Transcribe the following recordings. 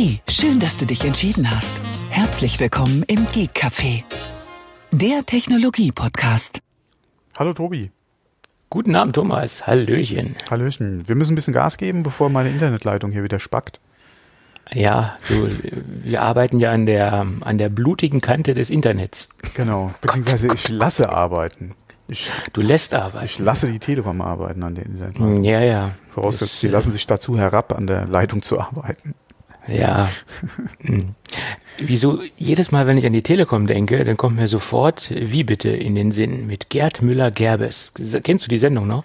Hey, schön, dass du dich entschieden hast. Herzlich willkommen im Geek Café, der Technologie-Podcast. Hallo Tobi. Guten Abend, Thomas. Hallöchen. Hallöchen. Wir müssen ein bisschen Gas geben, bevor meine Internetleitung hier wieder spackt. Ja, du, wir arbeiten ja an der, an der blutigen Kante des Internets. Genau. Beziehungsweise ich lasse arbeiten. Ich, du lässt arbeiten. Ich lasse die Telekom arbeiten an der Internetleitung. Ja, ja. Voraussetzt, sie lassen sich dazu herab, an der Leitung zu arbeiten. Ja. Hm. Wieso jedes Mal, wenn ich an die Telekom denke, dann kommt mir sofort Wie bitte in den Sinn mit Gerd Müller-Gerbes. Kennst du die Sendung noch?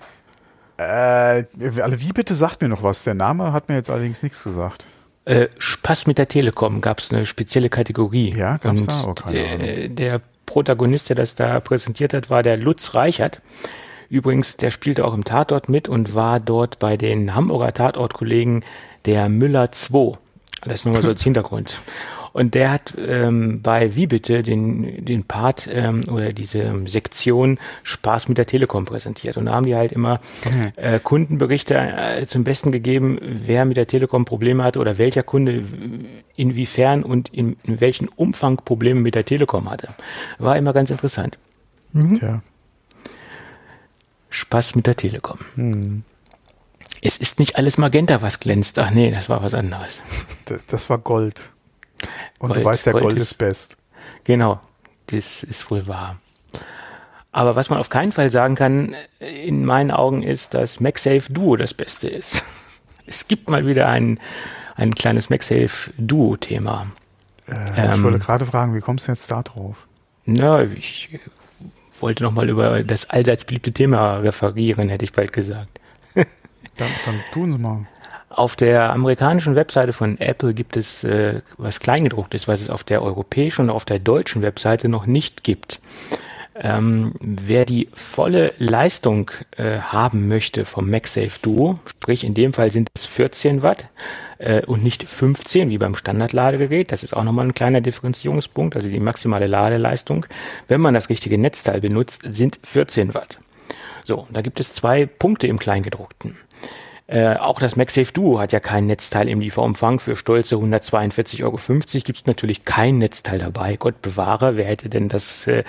Äh, Wie bitte sagt mir noch was. Der Name hat mir jetzt allerdings nichts gesagt. Äh, Spaß mit der Telekom gab es eine spezielle Kategorie. Ja, gab's da? Oh, äh, der Protagonist, der das da präsentiert hat, war der Lutz Reichert. Übrigens, der spielte auch im Tatort mit und war dort bei den Hamburger Tatortkollegen der Müller 2. Das nur mal so als Hintergrund. Und der hat ähm, bei Wie bitte den, den Part ähm, oder diese Sektion Spaß mit der Telekom präsentiert. Und da haben die halt immer äh, Kundenberichte äh, zum Besten gegeben, wer mit der Telekom Probleme hatte oder welcher Kunde inwiefern und in, in welchem Umfang Probleme mit der Telekom hatte. War immer ganz interessant. Mhm. Tja. Spaß mit der Telekom. Mhm. Es ist nicht alles Magenta, was glänzt. Ach nee, das war was anderes. Das, das war Gold. Und Gold, du weißt ja, Gold, Gold ist, ist best. Genau, das ist wohl wahr. Aber was man auf keinen Fall sagen kann, in meinen Augen, ist, dass MagSafe Duo das Beste ist. Es gibt mal wieder ein, ein kleines MagSafe Duo-Thema. Äh, ähm, ich wollte gerade fragen, wie kommst du jetzt da drauf? Na, ich wollte noch mal über das allseits beliebte Thema referieren, hätte ich bald gesagt. Dann, dann tun Sie mal. Auf der amerikanischen Webseite von Apple gibt es äh, was Kleingedrucktes, was es auf der europäischen und auf der deutschen Webseite noch nicht gibt. Ähm, wer die volle Leistung äh, haben möchte vom MagSafe Duo, sprich in dem Fall sind es 14 Watt äh, und nicht 15 wie beim Standardladegerät, das ist auch nochmal ein kleiner Differenzierungspunkt, also die maximale Ladeleistung, wenn man das richtige Netzteil benutzt, sind 14 Watt. So, da gibt es zwei Punkte im Kleingedruckten. Äh, auch das MagSafe Duo hat ja kein Netzteil im Lieferumfang. Für stolze 142,50 Euro gibt es natürlich kein Netzteil dabei. Gott bewahre, wer hätte denn das äh,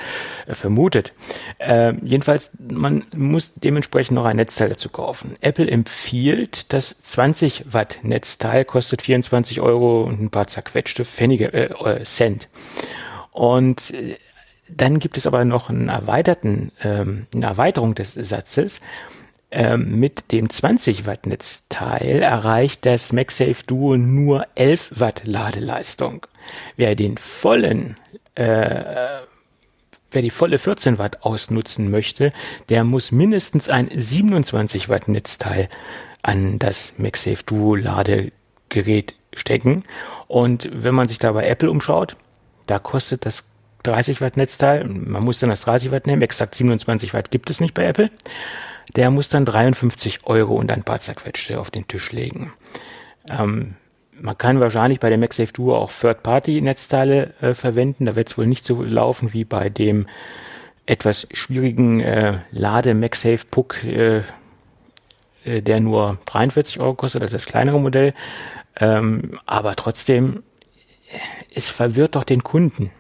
vermutet? Äh, jedenfalls, man muss dementsprechend noch ein Netzteil dazu kaufen. Apple empfiehlt das 20 Watt Netzteil, kostet 24 Euro und ein paar zerquetschte Pfennige, äh, Cent. Und äh, dann gibt es aber noch einen erweiterten, ähm, eine Erweiterung des Satzes. Ähm, mit dem 20 Watt Netzteil erreicht das MagSafe Duo nur 11 Watt Ladeleistung. Wer den vollen äh, Wer die volle 14 Watt ausnutzen möchte, der muss mindestens ein 27 Watt Netzteil an das MagSafe Duo Ladegerät stecken. Und wenn man sich da bei Apple umschaut, da kostet das 30 Watt Netzteil, man muss dann das 30 Watt nehmen, exakt 27 Watt gibt es nicht bei Apple, der muss dann 53 Euro und ein paar zerquetschte auf den Tisch legen. Ähm, man kann wahrscheinlich bei der MagSafe Duo auch Third-Party-Netzteile äh, verwenden. Da wird es wohl nicht so laufen wie bei dem etwas schwierigen äh, Lade MagSafe Puck, äh, äh, der nur 43 Euro kostet, ist das kleinere Modell. Ähm, aber trotzdem, es verwirrt doch den Kunden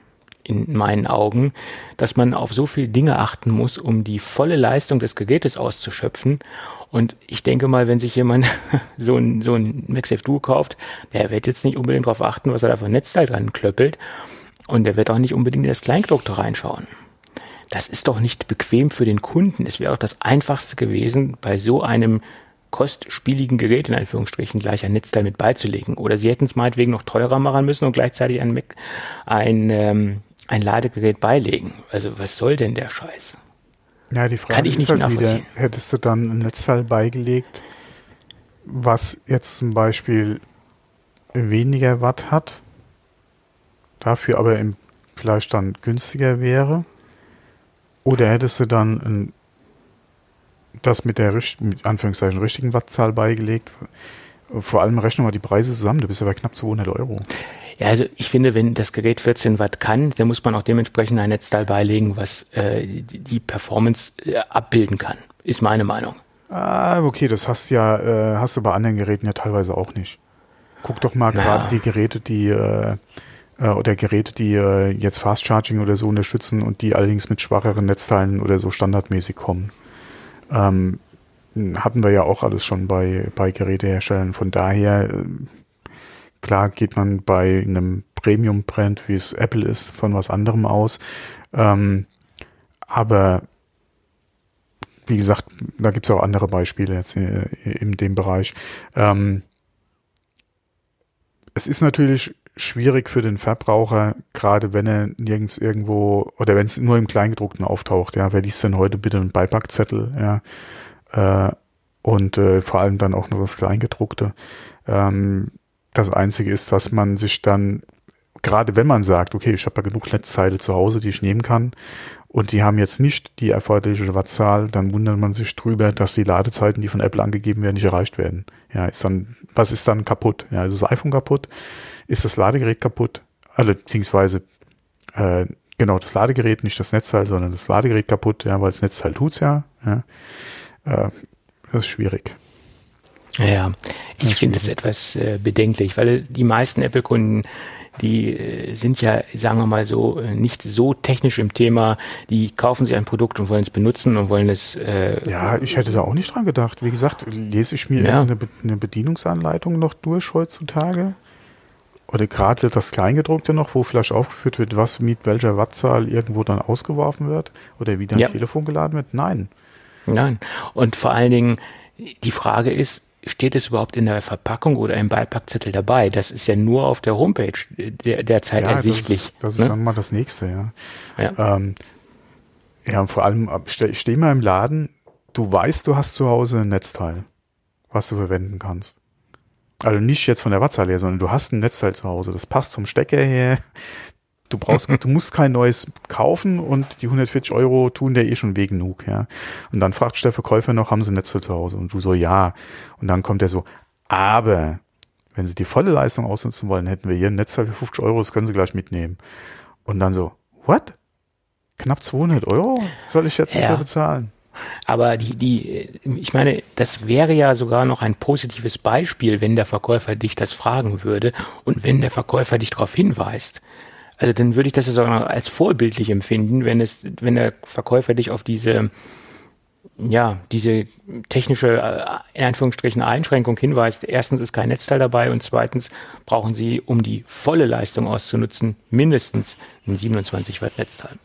in meinen Augen, dass man auf so viele Dinge achten muss, um die volle Leistung des Gerätes auszuschöpfen. Und ich denke mal, wenn sich jemand so ein, so ein MagSafe Duo kauft, der wird jetzt nicht unbedingt darauf achten, was er da für ein Netzteil dran klöppelt. Und der wird auch nicht unbedingt in das Kleingedruckte reinschauen. Das ist doch nicht bequem für den Kunden. Es wäre auch das einfachste gewesen, bei so einem kostspieligen Gerät in Anführungsstrichen gleich ein Netzteil mit beizulegen. Oder sie hätten es meinetwegen noch teurer machen müssen und gleichzeitig ein, Mac, ein ähm, ein Ladegerät beilegen. Also was soll denn der Scheiß? Ja, die Frage Kann ich nicht halt wieder, hättest du dann ein Netzteil beigelegt, was jetzt zum Beispiel weniger Watt hat, dafür aber im vielleicht dann günstiger wäre? Oder hättest du dann ein, das mit der mit Anführungszeichen richtigen Wattzahl beigelegt? Vor allem rechnen wir die Preise zusammen, du bist ja bei knapp 200 Euro. Ja, also ich finde, wenn das Gerät 14 Watt kann, dann muss man auch dementsprechend ein Netzteil beilegen, was äh, die Performance äh, abbilden kann. Ist meine Meinung. Ah, okay, das hast ja, äh, hast du bei anderen Geräten ja teilweise auch nicht. Guck doch mal gerade die Geräte, die äh, äh, oder Geräte, die äh, jetzt Fast Charging oder so unterstützen und die allerdings mit schwacheren Netzteilen oder so standardmäßig kommen. Ähm, hatten wir ja auch alles schon bei, bei Geräteherstellern. Von daher, äh, klar geht man bei einem Premium-Brand, wie es Apple ist, von was anderem aus. Ähm, aber wie gesagt, da gibt es auch andere Beispiele jetzt in, in dem Bereich. Ähm, es ist natürlich schwierig für den Verbraucher, gerade wenn er nirgends irgendwo oder wenn es nur im Kleingedruckten auftaucht. Ja, wer liest denn heute bitte einen Beipackzettel? Ja, äh, und äh, vor allem dann auch nur das Kleingedruckte. Ähm, das Einzige ist, dass man sich dann gerade wenn man sagt, okay, ich habe ja genug Netzteile zu Hause, die ich nehmen kann, und die haben jetzt nicht die erforderliche Wattzahl, dann wundert man sich drüber, dass die Ladezeiten, die von Apple angegeben werden, nicht erreicht werden. Ja, ist dann, was ist dann kaputt? Ja, ist das iPhone kaputt? Ist das Ladegerät kaputt? Also, beziehungsweise, äh, genau, das Ladegerät, nicht das Netzteil, sondern das Ladegerät kaputt, ja, weil das Netzteil tut's ja. ja. Äh, das ist schwierig. Ja, ich finde es etwas äh, bedenklich, weil die meisten Apple-Kunden die äh, sind ja, sagen wir mal so, äh, nicht so technisch im Thema, die kaufen sich ein Produkt und wollen es benutzen und wollen es. Äh, ja, ich hätte da auch nicht dran gedacht. Wie gesagt, lese ich mir ja. eine, eine Bedienungsanleitung noch durch heutzutage? Oder gerade das Kleingedruckte noch, wo vielleicht aufgeführt wird, was mit welcher Wattzahl irgendwo dann ausgeworfen wird oder wie dein ja. Telefon geladen wird? Nein. Nein. Und vor allen Dingen, die Frage ist, steht es überhaupt in der Verpackung oder im Beipackzettel dabei? Das ist ja nur auf der Homepage der, derzeit ja, ersichtlich. Das, ist, das ist ne? dann mal das nächste, ja. Ja, ähm, ja und vor allem, ich stehe mal im Laden, du weißt, du hast zu Hause ein Netzteil, was du verwenden kannst. Also nicht jetzt von der Wattzahl her, sondern du hast ein Netzteil zu Hause. Das passt vom Stecker her, Du brauchst, du musst kein neues kaufen und die 140 Euro tun der eh schon weh genug, ja. Und dann fragt der Verkäufer noch, haben sie Netze zu Hause? Und du so, ja. Und dann kommt er so, aber wenn sie die volle Leistung ausnutzen wollen, hätten wir hier ein Netzteil für 50 Euro, das können sie gleich mitnehmen. Und dann so, what? Knapp 200 Euro soll ich jetzt ja. bezahlen? Aber die, die, ich meine, das wäre ja sogar noch ein positives Beispiel, wenn der Verkäufer dich das fragen würde und wenn der Verkäufer dich darauf hinweist. Also dann würde ich das sogar als vorbildlich empfinden, wenn es, wenn der Verkäufer dich auf diese, ja, diese technische, äh, in Anführungsstrichen, Einschränkung hinweist. Erstens ist kein Netzteil dabei und zweitens brauchen Sie, um die volle Leistung auszunutzen, mindestens ein 27 Watt Netzteil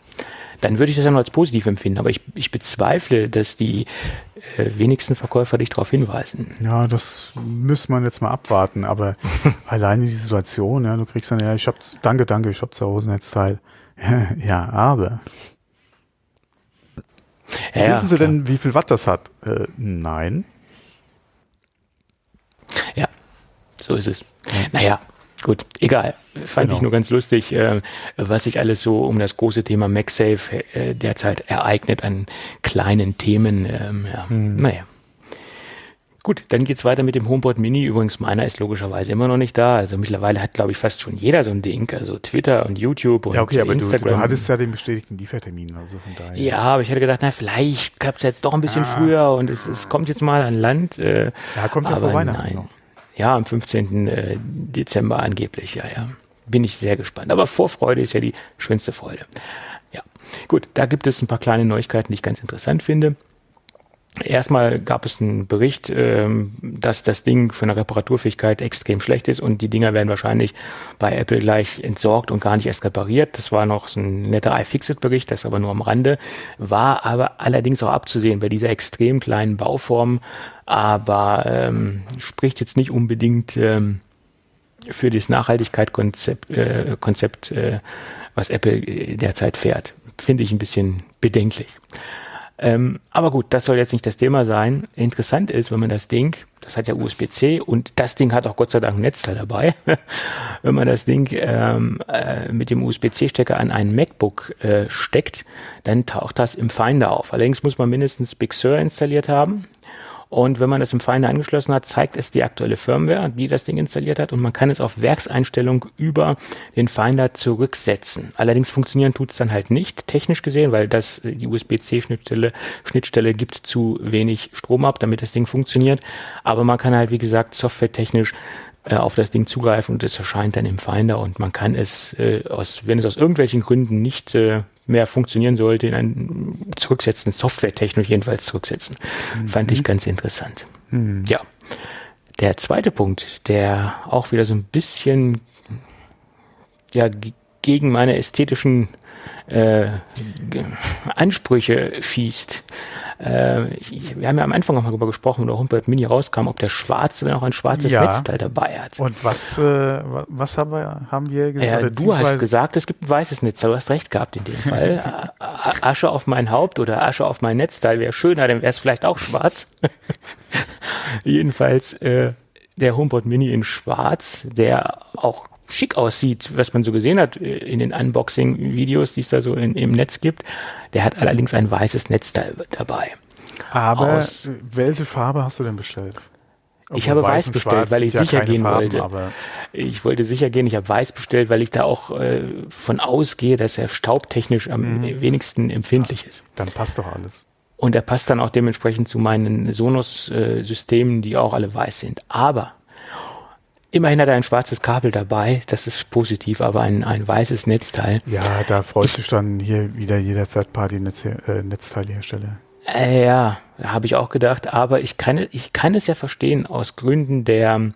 dann würde ich das ja noch als positiv empfinden. Aber ich, ich bezweifle, dass die äh, wenigsten Verkäufer dich darauf hinweisen. Ja, das müsste man jetzt mal abwarten. Aber alleine die Situation, ja, du kriegst dann, ja, ich hab, danke, danke, ich hab zu Hause ein Netzteil. ja, aber. Ja, Wissen Sie klar. denn, wie viel Watt das hat? Äh, nein. Ja, so ist es. Naja, Gut, egal. Fand genau. ich nur ganz lustig, äh, was sich alles so um das große Thema MagSafe äh, derzeit ereignet an kleinen Themen. Ähm, ja. Hm. Naja. Gut, dann geht's weiter mit dem HomePod Mini. Übrigens, meiner ist logischerweise immer noch nicht da. Also mittlerweile hat, glaube ich, fast schon jeder so ein Ding. Also Twitter und YouTube und ja, okay, aber Instagram. Du, du hattest ja den bestätigten Liefertermin, also von daher. Ja, aber ich hatte gedacht, na, vielleicht klappt's jetzt doch ein bisschen ah, früher und es, es kommt jetzt mal an Land. Äh, ja, kommt ja vor Weihnachten nein. noch. Ja, am 15. Äh, Dezember angeblich, ja, ja. Bin ich sehr gespannt. Aber Vorfreude ist ja die schönste Freude. Ja, gut, da gibt es ein paar kleine Neuigkeiten, die ich ganz interessant finde. Erstmal gab es einen Bericht, ähm, dass das Ding von der Reparaturfähigkeit extrem schlecht ist und die Dinger werden wahrscheinlich bei Apple gleich entsorgt und gar nicht erst repariert. Das war noch so ein netter iFixit-Bericht, das aber nur am Rande, war aber allerdings auch abzusehen bei dieser extrem kleinen Bauform, aber ähm, spricht jetzt nicht unbedingt ähm, für das Nachhaltigkeitskonzept, äh, Konzept, äh, was Apple derzeit fährt. Finde ich ein bisschen bedenklich. Ähm, aber gut, das soll jetzt nicht das Thema sein. Interessant ist, wenn man das Ding, das hat ja USB-C und das Ding hat auch Gott sei Dank ein Netzteil dabei, wenn man das Ding ähm, äh, mit dem USB-C-Stecker an einen MacBook äh, steckt, dann taucht das im Finder auf. Allerdings muss man mindestens Big Sur installiert haben Und wenn man das im Finder angeschlossen hat, zeigt es die aktuelle Firmware, die das Ding installiert hat. Und man kann es auf Werkseinstellung über den Finder zurücksetzen. Allerdings funktionieren tut es dann halt nicht, technisch gesehen, weil das die USB-C-Schnittstelle Schnittstelle gibt zu wenig Strom ab, damit das Ding funktioniert. Aber man kann halt, wie gesagt, softwaretechnisch äh, auf das Ding zugreifen und es erscheint dann im Finder und man kann es, äh, aus, wenn es aus irgendwelchen Gründen nicht äh, mehr funktionieren sollte, in ein zurücksetzen, softwaretechnisch jedenfalls zurücksetzen. Mhm. Fand ich ganz interessant. Mhm. Ja. Der zweite Punkt, der auch wieder so ein bisschen ja, gegen meine ästhetischen äh, Ansprüche schießt. Äh, wir haben ja am Anfang noch mal darüber gesprochen, wo der HomePod Mini rauskam, ob der schwarze dann auch ein schwarzes ja. Netzteil dabei hat. Und was, äh, was haben wir, haben wir gesagt? Äh, du hast gesagt, es gibt ein weißes Netzteil. Du hast recht gehabt in dem Fall. Asche auf mein Haupt oder Asche auf mein Netzteil wäre schöner, dann wäre es vielleicht auch schwarz. Jedenfalls äh, der HomePod Mini in schwarz, der auch schick aussieht, was man so gesehen hat äh, in den Unboxing-Videos, die es da so in, im Netz gibt. Der hat allerdings ein weißes Netzteil dabei. Aber Aus, welche Farbe hast du denn bestellt? Obwohl ich habe weiß bestellt, weil ich ja sicher gehen Farben, wollte. ich wollte sicher gehen. Ich habe weiß bestellt, weil ich da auch äh, von ausgehe, dass er staubtechnisch am mhm. wenigsten empfindlich ist. Dann passt doch alles. Und er passt dann auch dementsprechend zu meinen Sonos-Systemen, äh, die auch alle weiß sind. Aber Immerhin hat er ein schwarzes Kabel dabei, das ist positiv, aber ein, ein weißes Netzteil. Ja, da freut sich dann hier wieder jeder Third-Party-Netzteilhersteller. Äh, ja, habe ich auch gedacht, aber ich kann, ich kann es ja verstehen aus Gründen der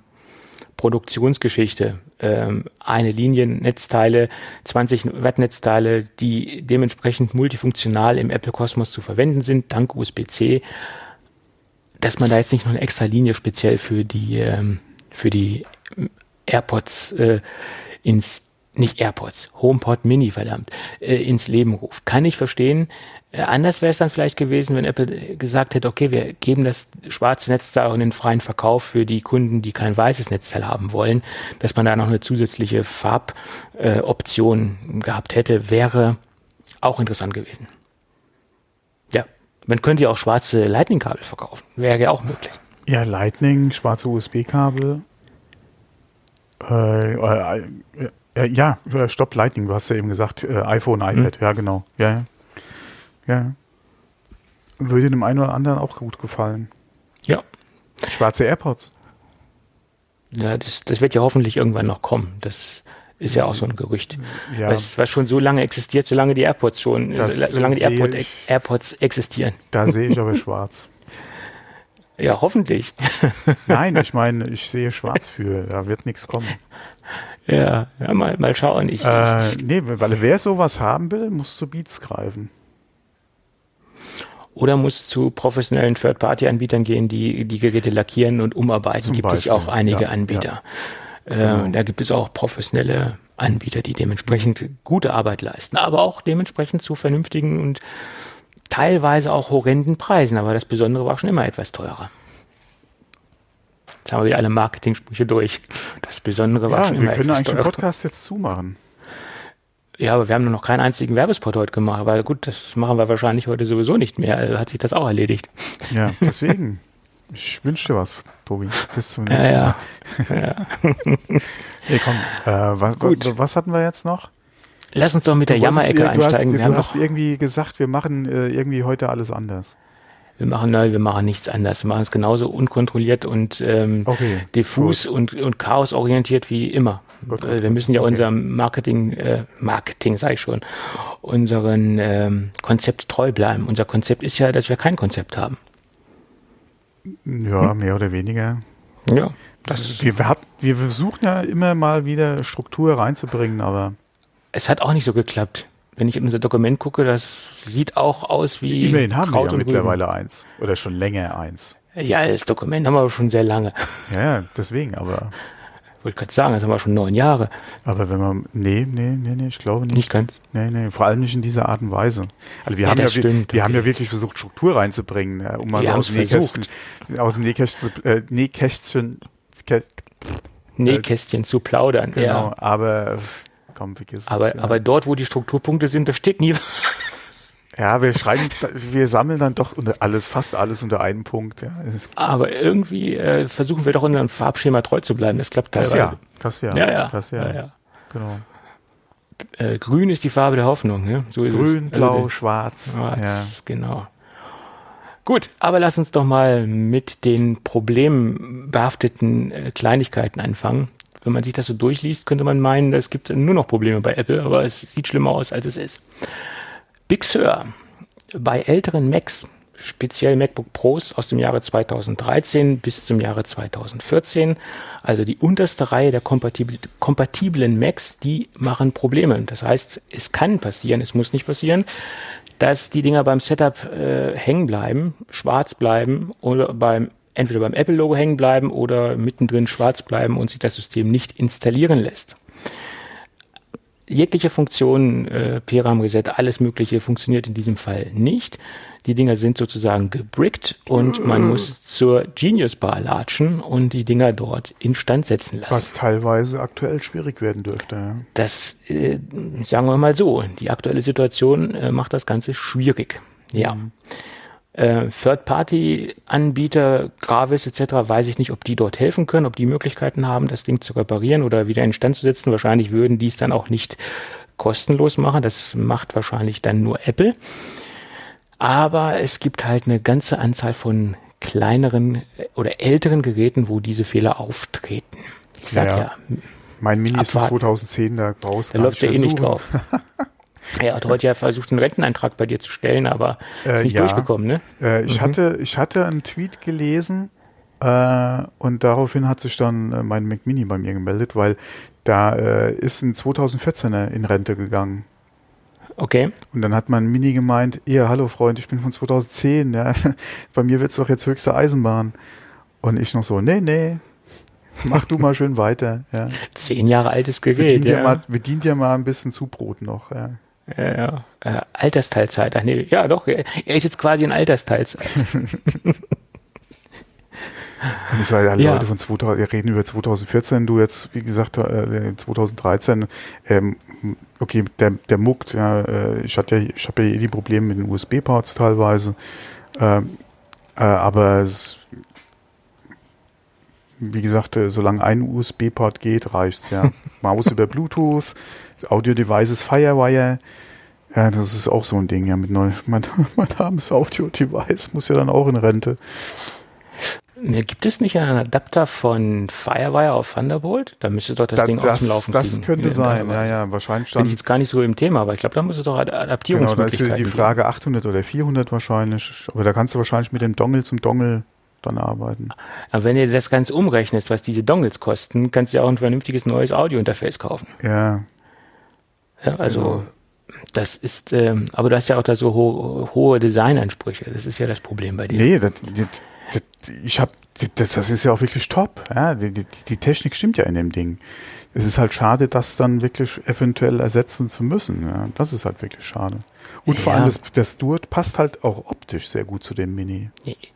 Produktionsgeschichte. Ähm, eine Linie Netzteile, 20 Watt Netzteile, die dementsprechend multifunktional im Apple Kosmos zu verwenden sind, dank USB-C, dass man da jetzt nicht noch eine extra Linie speziell für die, ähm, für die AirPods äh, ins nicht AirPods, HomePod Mini, verdammt, äh, ins Leben ruft. Kann ich verstehen. Äh, anders wäre es dann vielleicht gewesen, wenn Apple gesagt hätte, okay, wir geben das schwarze Netzteil auch in den freien Verkauf für die Kunden, die kein weißes Netzteil haben wollen, dass man da noch eine zusätzliche Farboption äh, gehabt hätte, wäre auch interessant gewesen. Ja, man könnte ja auch schwarze Lightning-Kabel verkaufen, wäre ja auch möglich. Ja, Lightning, schwarze USB-Kabel äh, äh, äh, ja, äh, Stop Lightning, du hast ja eben gesagt, äh, iPhone, hm. iPad, mhm. ja genau. Ja, ja. ja. Würde dem einen oder anderen auch gut gefallen. Ja. Schwarze AirPods. Ja, das, das wird ja hoffentlich irgendwann noch kommen. Das ist ja auch so ein Gerücht. Ja. Was, was schon so lange existiert, solange die AirPods schon, das solange die AirPod, ich, AirPods existieren. Da sehe ich aber schwarz. Ja, hoffentlich. Nein, ich meine, ich sehe schwarz für, da wird nichts kommen. Ja, ja mal, mal schauen. Ich, äh, nee, weil wer sowas haben will, muss zu Beats greifen. Oder muss zu professionellen Third-Party-Anbietern gehen, die die Geräte lackieren und umarbeiten. Zum gibt Beispiel. es auch einige ja, Anbieter. Ja. Äh, genau. Da gibt es auch professionelle Anbieter, die dementsprechend gute Arbeit leisten, aber auch dementsprechend zu vernünftigen und teilweise auch horrenden Preisen, aber das Besondere war schon immer etwas teurer. Jetzt haben wir wieder alle Marketing-Sprüche durch. Das Besondere war ja, schon immer etwas teurer. wir können eigentlich den Podcast jetzt zumachen. Ja, aber wir haben nur noch keinen einzigen Werbespot heute gemacht, weil gut, das machen wir wahrscheinlich heute sowieso nicht mehr. Also hat sich das auch erledigt. Ja, deswegen. ich wünsche dir was, Tobi. Bis zum nächsten ja, ja. Mal. ja. nee, komm. Äh, was, was, was hatten wir jetzt noch? Lass uns doch mit der Jammerecke einsteigen. Hast, du hast irgendwie gesagt, wir machen äh, irgendwie heute alles anders. Wir machen, nein, wir machen nichts anders. Wir machen es genauso unkontrolliert und ähm, okay, diffus und, und chaosorientiert wie immer. Gut, gut, wir müssen ja okay. unserem Marketing, äh, Marketing sage ich schon, unseren ähm, Konzept treu bleiben. Unser Konzept ist ja, dass wir kein Konzept haben. Ja, hm? mehr oder weniger. Ja. Das wir, wir, wir versuchen ja immer mal wieder Struktur reinzubringen, aber es hat auch nicht so geklappt. Wenn ich in unser Dokument gucke, das sieht auch aus wie. Immerhin haben Kraut wir ja mittlerweile Rüben. eins. Oder schon länger eins. Ja, das Dokument haben wir schon sehr lange. Ja, deswegen, aber. Ich wollte gerade sagen, das haben wir schon neun Jahre. Aber wenn man, nee, nee, nee, nee, ich glaube nicht. Nicht ganz? Nee, nee, vor allem nicht in dieser Art und Weise. Also wir ja, haben ja, stimmt, wir okay. haben ja wirklich versucht, Struktur reinzubringen, um mal aus, Nähkästchen, aus dem Nähkästchen, äh, Nähkästchen, Nähkästchen zu plaudern. Genau, ja. aber Komm, vergiss aber, es, ja. aber dort, wo die Strukturpunkte sind, da steht nie. Ja, wir schreiben, wir sammeln dann doch alles, fast alles unter einem Punkt. Ja. Aber irgendwie äh, versuchen wir doch unserem Farbschema treu zu bleiben. Das klappt teilweise. Das ja, das ja. Ja, ja. Das ja. ja, ja. Genau. Äh, grün ist die Farbe der Hoffnung, ne? So ist Grün, es. blau, also, schwarz. Schwarz, ja. genau. Gut, aber lass uns doch mal mit den problembehafteten äh, Kleinigkeiten anfangen. Wenn man sich das so durchliest, könnte man meinen, es gibt nur noch Probleme bei Apple, aber es sieht schlimmer aus, als es ist. Big Sur. Bei älteren Macs, speziell MacBook Pros aus dem Jahre 2013 bis zum Jahre 2014, also die unterste Reihe der kompatiblen Macs, die machen Probleme. Das heißt, es kann passieren, es muss nicht passieren, dass die Dinger beim Setup äh, hängen bleiben, schwarz bleiben oder beim entweder beim Apple-Logo hängen bleiben oder mittendrin schwarz bleiben und sich das System nicht installieren lässt jegliche Funktion, äh, PRAM Reset, alles Mögliche funktioniert in diesem Fall nicht. Die Dinger sind sozusagen gebrickt und man muss zur Genius Bar latschen und die Dinger dort instand setzen lassen. Was teilweise aktuell schwierig werden dürfte. Ja. Das, äh, sagen wir mal so, die aktuelle Situation äh, macht das Ganze schwierig. Ja. Mhm. Äh, Third-Party-Anbieter, Gravis etc., weiß ich nicht, ob die dort helfen können, ob die Möglichkeiten haben, das Ding zu reparieren oder wieder in Stand zu setzen. Wahrscheinlich würden die es dann auch nicht kostenlos machen. Das macht wahrscheinlich dann nur Apple. Aber es gibt halt eine ganze Anzahl von kleineren äh, oder älteren Geräten, wo diese Fehler auftreten. Ich sag ja. ja mein Mini ist von 2010, da brauchst du Da läuft ja eh nicht drauf. Er hat heute ja versucht, einen Renteneintrag bei dir zu stellen, aber ist äh, nicht ja. durchgekommen, ne? Äh, ich, mhm. hatte, ich hatte einen Tweet gelesen äh, und daraufhin hat sich dann äh, mein Mac Mini bei mir gemeldet, weil da äh, ist ein 2014er in Rente gegangen. Okay. Und dann hat mein Mini gemeint, ja, hallo Freund, ich bin von 2010, ja. bei mir wird's doch jetzt höchste Eisenbahn. Und ich noch so, nee, nee, mach du mal schön weiter. Ja. Zehn Jahre altes Gerät, bedient ja. Mal, bedient ja mal ein bisschen Zubrot noch, ja. Ja, ja. Äh, Altersteilzeit. Ach nee, ja doch, er ist jetzt quasi in Altersteilzeit. Und ich sage, ja, ja, Leute von 2000, wir reden über 2014, du jetzt, wie gesagt, äh, 2013, ähm, okay, der, der muckt, ja, äh, ich hatte ja, ich habe ja eh die Probleme mit den USB-Ports teilweise, ähm, äh, aber es, wie gesagt, äh, solange ein USB-Port geht, reicht's, ja. Maus über Bluetooth, Audio-Devices Firewire. Ja, das ist auch so ein Ding, ja, mit neu, mein, mein armes Audio-Device muss ja dann auch in Rente. Gibt es nicht einen Adapter von Firewire auf Thunderbolt? Da müsste doch das da, Ding das, aus dem Laufen Das kriegen. könnte sein, ja, ja, wahrscheinlich. Bin ich jetzt gar nicht so im Thema, aber ich glaube, da muss es doch Adaptierungsmöglichkeiten Genau, da ist die Frage 800 oder 400 wahrscheinlich, aber da kannst du wahrscheinlich mit dem Dongle zum Dongle dann arbeiten. Aber wenn du das Ganze umrechnest, was diese Dongles kosten, kannst du ja auch ein vernünftiges neues Audio-Interface kaufen. Ja, ja, also genau. das ist, ähm, aber du hast ja auch da so ho hohe Designansprüche. Das ist ja das Problem bei dir. Nee, das, das, das, ich habe das, das ist ja auch wirklich top. Ja, die, die, die Technik stimmt ja in dem Ding. Es ist halt schade, das dann wirklich eventuell ersetzen zu müssen. Ja, das ist halt wirklich schade. Und ja. vor allem das, das Duet passt halt auch optisch sehr gut zu dem Mini.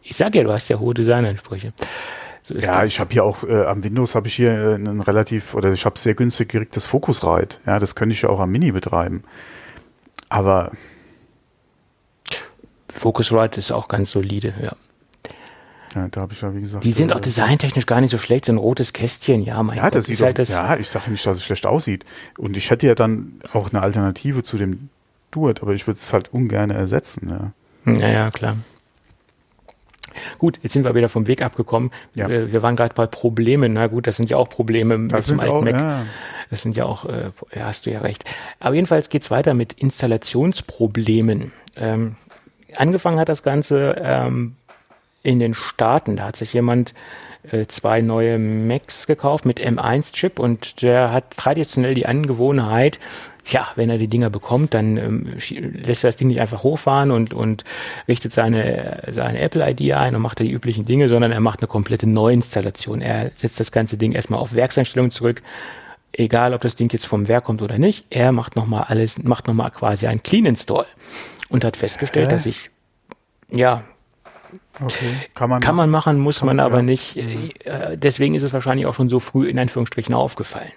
Ich sag ja, du hast ja hohe Designansprüche. So ja, das. ich habe hier auch äh, am Windows habe ich hier äh, einen relativ oder ich habe sehr günstig gerichtes Focusrite. Ja, das könnte ich ja auch am Mini betreiben. Aber Focusrite ist auch ganz solide, ja. Ja, da habe ich ja, wie gesagt. Die sind äh, auch designtechnisch gar nicht so schlecht, so ein rotes Kästchen, ja, mein ja, Gott. Das sieht halt das ja, ich sage nicht, dass es schlecht aussieht. Und ich hätte ja dann auch eine Alternative zu dem Duet, aber ich würde es halt ungern ersetzen, ja. Ja, ja, klar. Gut, jetzt sind wir wieder vom Weg abgekommen. Ja. Wir, wir waren gerade bei Problemen. Na gut, das sind ja auch Probleme mit dem alten Mac. Ja. Das sind ja auch, äh, ja, hast du ja recht. Aber jedenfalls geht's weiter mit Installationsproblemen. Ähm, angefangen hat das Ganze ähm, in den Staaten. Da hat sich jemand äh, zwei neue Macs gekauft mit M1-Chip und der hat traditionell die Angewohnheit, Tja, wenn er die Dinger bekommt, dann ähm, lässt er das Ding nicht einfach hochfahren und, und richtet seine, seine Apple-ID ein und macht da die üblichen Dinge, sondern er macht eine komplette Neuinstallation. Er setzt das ganze Ding erstmal auf Werkseinstellungen zurück, egal ob das Ding jetzt vom Werk kommt oder nicht. Er macht nochmal alles, macht nochmal quasi ein Clean Install und hat festgestellt, Hä? dass ich, ja, Okay. Kann man, kann man machen, muss man aber ja. nicht. Äh, deswegen ist es wahrscheinlich auch schon so früh in Anführungsstrichen aufgefallen.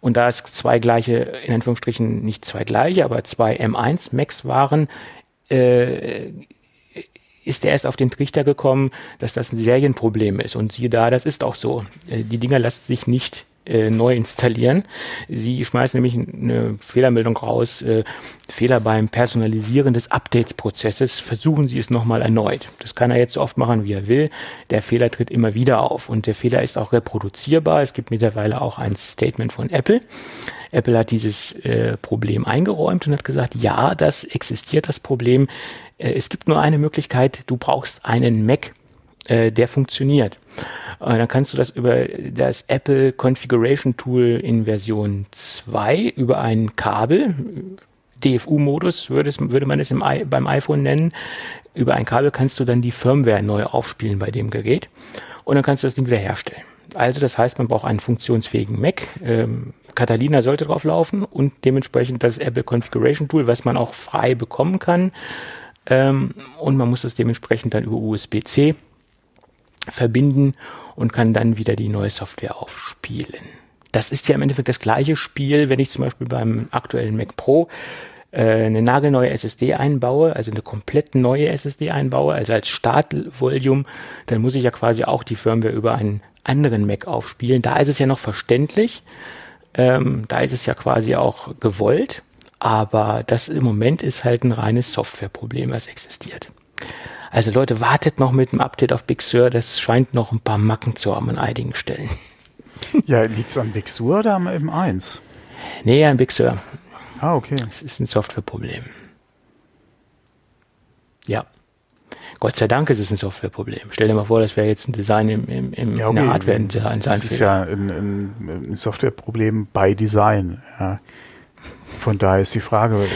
Und da es zwei gleiche, in Anführungsstrichen nicht zwei gleiche, aber zwei M1 Max waren, äh, ist er erst auf den Trichter gekommen, dass das ein Serienproblem ist. Und siehe da, das ist auch so. Äh, die Dinger lassen sich nicht äh, neu installieren. Sie schmeißen nämlich eine Fehlermeldung raus, äh, Fehler beim Personalisieren des Updates-Prozesses, versuchen Sie es nochmal erneut. Das kann er jetzt so oft machen, wie er will. Der Fehler tritt immer wieder auf und der Fehler ist auch reproduzierbar. Es gibt mittlerweile auch ein Statement von Apple. Apple hat dieses äh, Problem eingeräumt und hat gesagt, ja, das existiert, das Problem. Äh, es gibt nur eine Möglichkeit, du brauchst einen Mac, äh, der funktioniert. Und dann kannst du das über das Apple Configuration Tool in Version 2 über ein Kabel, DFU-Modus würde, würde man es im, beim iPhone nennen, über ein Kabel kannst du dann die Firmware neu aufspielen bei dem Gerät und dann kannst du das Ding wieder herstellen. Also das heißt, man braucht einen funktionsfähigen Mac. Ähm, Catalina sollte drauf laufen und dementsprechend das Apple Configuration Tool, was man auch frei bekommen kann. Ähm, und man muss das dementsprechend dann über USB-C verbinden und kann dann wieder die neue Software aufspielen. Das ist ja im Endeffekt das gleiche Spiel, wenn ich zum Beispiel beim aktuellen Mac Pro äh, eine nagelneue SSD einbaue, also eine komplett neue SSD einbaue, also als Startvolume, dann muss ich ja quasi auch die Firmware über einen anderen Mac aufspielen. Da ist es ja noch verständlich, ähm, da ist es ja quasi auch gewollt, aber das im Moment ist halt ein reines Softwareproblem, was existiert. Also Leute, wartet noch mit dem Update auf Big Sur, das scheint noch ein paar Macken zu haben an einigen Stellen. Ja, liegt es an Big Sur oder am M1? Nee, an Big Sur. Ah, okay. Es ist ein Softwareproblem. Ja. Gott sei Dank ist es ein Softwareproblem. Stell dir mal vor, das wäre jetzt ein Design im, im, im ja, okay. in der Hardware. Ein, das ist ja ein, ein, ein Softwareproblem bei Design. Ja. Von daher ist die Frage,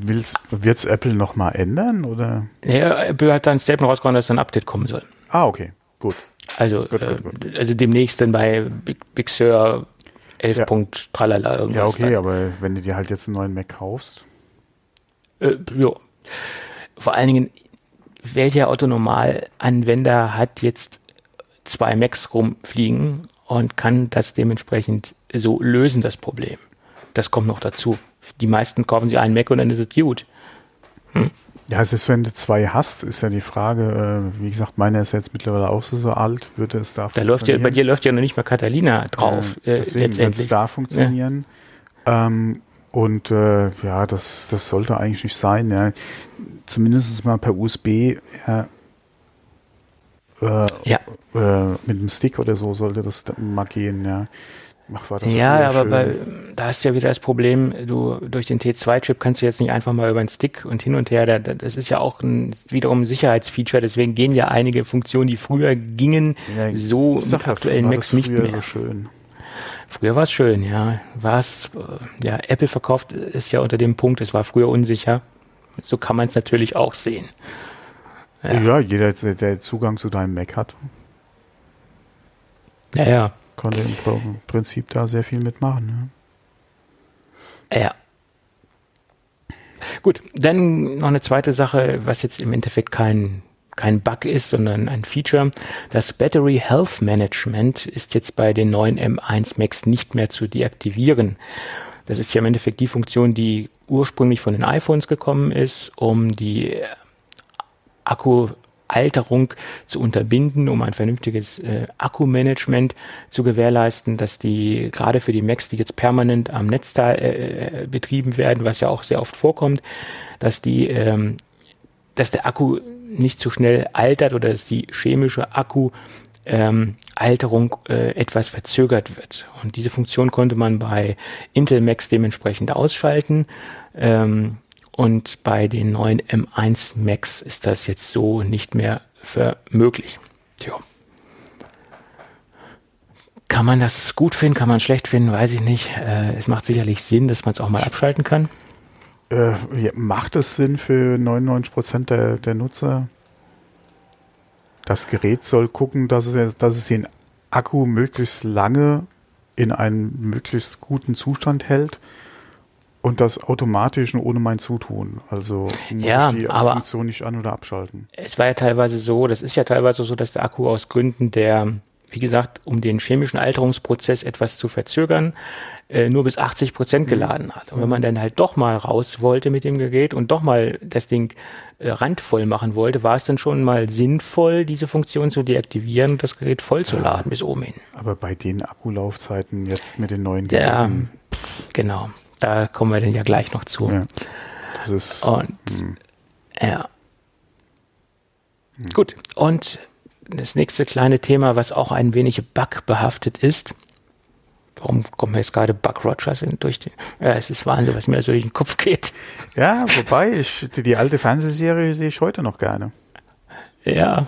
wird es Apple nochmal ändern? Oder? Ja, Apple hat dann ein Statement rausgehauen, dass ein Update kommen soll. Ah, okay, gut. Also, gut, gut, gut. Äh, also demnächst dann bei Big, Big Sur 11. Ja. Punkt, tralala, irgendwas. Ja, okay, dann. aber wenn du dir halt jetzt einen neuen Mac kaufst. Äh, ja. Vor allen Dingen, welcher Autonormal-Anwender hat jetzt zwei Macs rumfliegen und kann das dementsprechend so lösen, das Problem? Das kommt noch dazu. Die meisten kaufen sich einen Mac und dann ist es gut. Hm? Ja, also wenn du zwei hast, ist ja die Frage, äh, wie gesagt, meiner ist jetzt mittlerweile auch so, so alt, würde es da Da läuft ja, bei dir läuft ja noch nicht mal Catalina drauf. Äh, deswegen wird es da funktionieren. Ja. Ähm, und äh, ja, das, das sollte eigentlich nicht sein. Ja. Zumindest mal per USB ja, äh, ja. Äh, mit einem Stick oder so sollte das mal gehen, ja. Ach, war das ja, aber bei, da du ja wieder das Problem, du durch den T2-Chip kannst du jetzt nicht einfach mal über einen Stick und hin und her. Da, das ist ja auch ein, wiederum ein Sicherheitsfeature, deswegen gehen ja einige Funktionen, die früher gingen, ja, so mit aktuellen Macs nicht mehr. So schön. Früher war es schön, ja. War es, ja, Apple verkauft ist ja unter dem Punkt, es war früher unsicher. So kann man es natürlich auch sehen. Ja. ja, jeder, der Zugang zu deinem Mac hat. Ja, ja konnte im Prinzip da sehr viel mitmachen. Ja. ja. Gut, dann noch eine zweite Sache, was jetzt im Endeffekt kein, kein Bug ist, sondern ein Feature. Das Battery Health Management ist jetzt bei den neuen M1 Max nicht mehr zu deaktivieren. Das ist ja im Endeffekt die Funktion, die ursprünglich von den iPhones gekommen ist, um die Akku Alterung zu unterbinden, um ein vernünftiges äh, Akkumanagement zu gewährleisten, dass die gerade für die Macs, die jetzt permanent am Netzteil äh, äh, betrieben werden, was ja auch sehr oft vorkommt, dass die ähm, dass der Akku nicht zu schnell altert oder dass die chemische Akku ähm, Alterung äh, etwas verzögert wird. Und diese Funktion konnte man bei Intel Macs dementsprechend ausschalten. Ähm, und bei den neuen M1 Max ist das jetzt so nicht mehr für möglich. Tja. Kann man das gut finden, kann man schlecht finden, weiß ich nicht. Äh, es macht sicherlich Sinn, dass man es auch mal abschalten kann. Äh, macht es Sinn für 99 Prozent der, der Nutzer? Das Gerät soll gucken, dass es, dass es den Akku möglichst lange in einem möglichst guten Zustand hält und das automatisch und ohne mein Zutun. Also muss ja, ich die aber Funktion nicht an- oder abschalten. Es war ja teilweise so, das ist ja teilweise so, dass der Akku aus Gründen der wie gesagt, um den chemischen Alterungsprozess etwas zu verzögern, äh, nur bis 80 Prozent mhm. geladen hat. Und wenn man dann halt doch mal raus wollte mit dem Gerät und doch mal das Ding äh, randvoll machen wollte, war es dann schon mal sinnvoll, diese Funktion zu deaktivieren und das Gerät voll zu laden bis oben hin. Aber bei den Akkulaufzeiten jetzt mit den neuen Geräten. Ja, genau. Da kommen wir dann ja gleich noch zu. Ja, das ist. Und mh. Hm. ja. Hm. Gut. Und das nächste kleine Thema, was auch ein wenig bug-behaftet ist. Warum kommt mir jetzt gerade Buck Rogers in, durch den, ja, es ist Wahnsinn, was mir so durch den Kopf geht. Ja, wobei, ich, die, die alte Fernsehserie sehe ich heute noch gerne. Ja.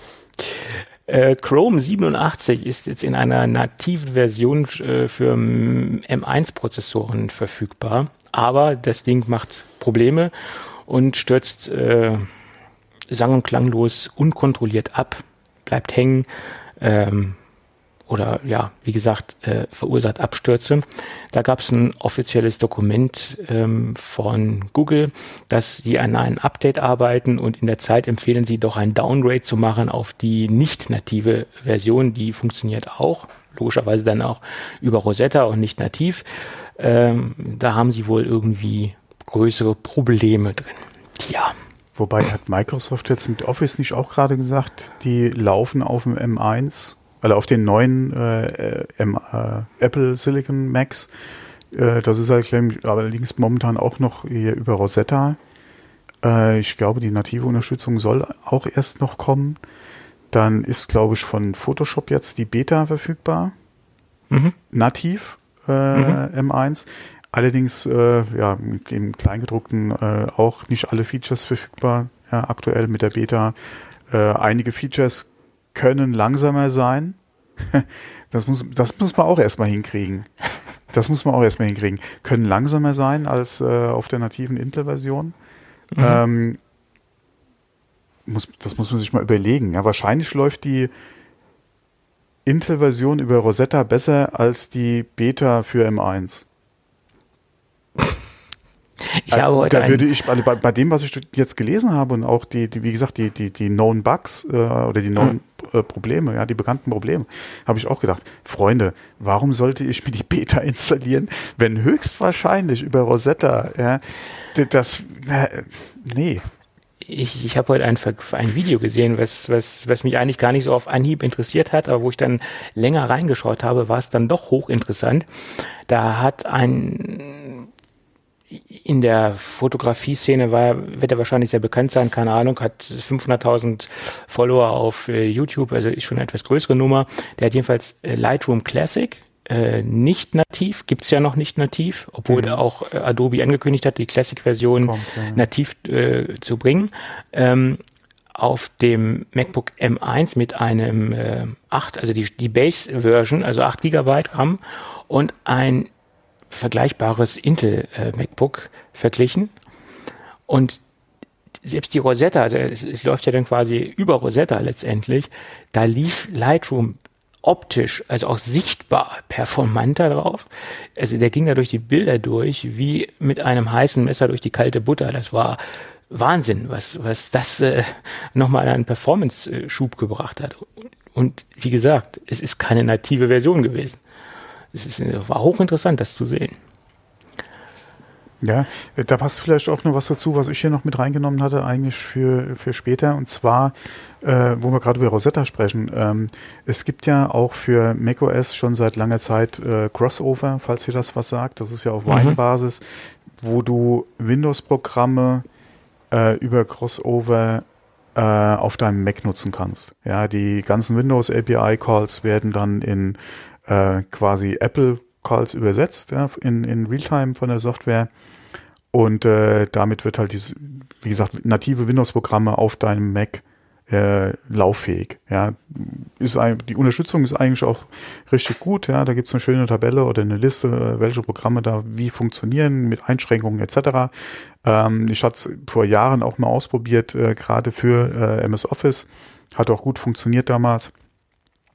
Äh, Chrome 87 ist jetzt in einer nativen Version äh, für M1-Prozessoren verfügbar, aber das Ding macht Probleme und stürzt äh, sang- und klanglos unkontrolliert ab bleibt hängen ähm, oder ja, wie gesagt, äh, verursacht Abstürze. Da gab es ein offizielles Dokument ähm, von Google, dass sie an einem Update arbeiten und in der Zeit empfehlen sie doch ein Downgrade zu machen auf die nicht native Version. Die funktioniert auch, logischerweise dann auch über Rosetta und nicht nativ. Ähm, da haben sie wohl irgendwie größere Probleme drin. Tja. Wobei hat Microsoft jetzt mit Office nicht auch gerade gesagt, die laufen auf dem M1, also auf den neuen äh, M, äh, Apple Silicon Macs. Äh, das ist halt allerdings momentan auch noch hier über Rosetta. Äh, ich glaube, die native Unterstützung soll auch erst noch kommen. Dann ist, glaube ich, von Photoshop jetzt die Beta verfügbar. Mhm. Nativ äh, mhm. M1. Allerdings äh, ja im Kleingedruckten auch nicht alle Features verfügbar. Ja, aktuell mit der Beta. Einige Features können langsamer sein. das muss das muss man auch erstmal hinkriegen. Das muss man auch erstmal hinkriegen. Können langsamer sein als äh, auf der nativen Intel-Version. Mhm. Ähm, muss, das muss man sich mal überlegen. Ja, wahrscheinlich läuft die Intel-Version über Rosetta besser als die Beta für M1. Ich habe heute da würde ich bei, bei, dem, was ich jetzt gelesen habe und auch die, die wie gesagt, die, die, die known Bugs äh, oder die known mhm. Äh, Probleme, ja, die bekannten Probleme, habe ich auch gedacht, Freunde, warum sollte ich mir die Beta installieren, wenn höchstwahrscheinlich über Rosetta, ja, das, äh, nee. Ich, ich habe heute ein, ein Video gesehen, was, was, was mich eigentlich gar nicht so auf Anhieb interessiert hat, aber wo ich dann länger reingeschaut habe, war es dann doch hochinteressant. Da hat ein in der Fotografie-Szene war, wird er wahrscheinlich sehr bekannt sein, keine Ahnung, hat 500.000 Follower auf äh, YouTube, also ist schon eine etwas größere Nummer. Der hat jedenfalls äh, Lightroom Classic, äh, nicht nativ, gibt's ja noch nicht nativ, obwohl mhm. auch äh, Adobe angekündigt hat, die Classic-Version ja. nativ äh, zu bringen. Ähm, auf dem MacBook M1 mit einem äh, 8, also die, die Base-Version, also 8 Gigabyte RAM und ein vergleichbares Intel äh, MacBook verglichen und selbst die Rosetta, also es, es, läuft ja dann quasi über Rosetta letztendlich, da lief Lightroom optisch, also auch sichtbar performanter drauf. Also der ging da durch die Bilder durch, wie mit einem heißen Messer durch die kalte Butter. Das war Wahnsinn, was, was das äh, nochmal einen Performance-Schub gebracht hat. Und wie gesagt, es ist keine native Version gewesen es ist, war hochinteressant, das zu sehen. Ja, da passt vielleicht auch noch was dazu, was ich hier noch mit reingenommen hatte, eigentlich für, für später. Und zwar, äh, wo wir gerade über Rosetta sprechen. Ähm, es gibt ja auch für macOS schon seit langer Zeit äh, Crossover, falls ihr das was sagt. Das ist ja auf Wine-Basis, mhm. wo du Windows-Programme äh, über Crossover äh, auf deinem Mac nutzen kannst. Ja, die ganzen Windows API Calls werden dann in äh, quasi Apple Calls übersetzt ja, in, in Realtime von der Software. Und äh, damit wird halt diese, wie gesagt, native Windows-Programme auf deinem Mac äh, lauffähig. Ja, ist ein, die Unterstützung ist eigentlich auch richtig gut. Ja, da gibt's eine schöne Tabelle oder eine Liste, äh, welche Programme da wie funktionieren mit Einschränkungen etc. Ähm, ich hatte es vor Jahren auch mal ausprobiert, äh, gerade für äh, MS Office, hat auch gut funktioniert damals.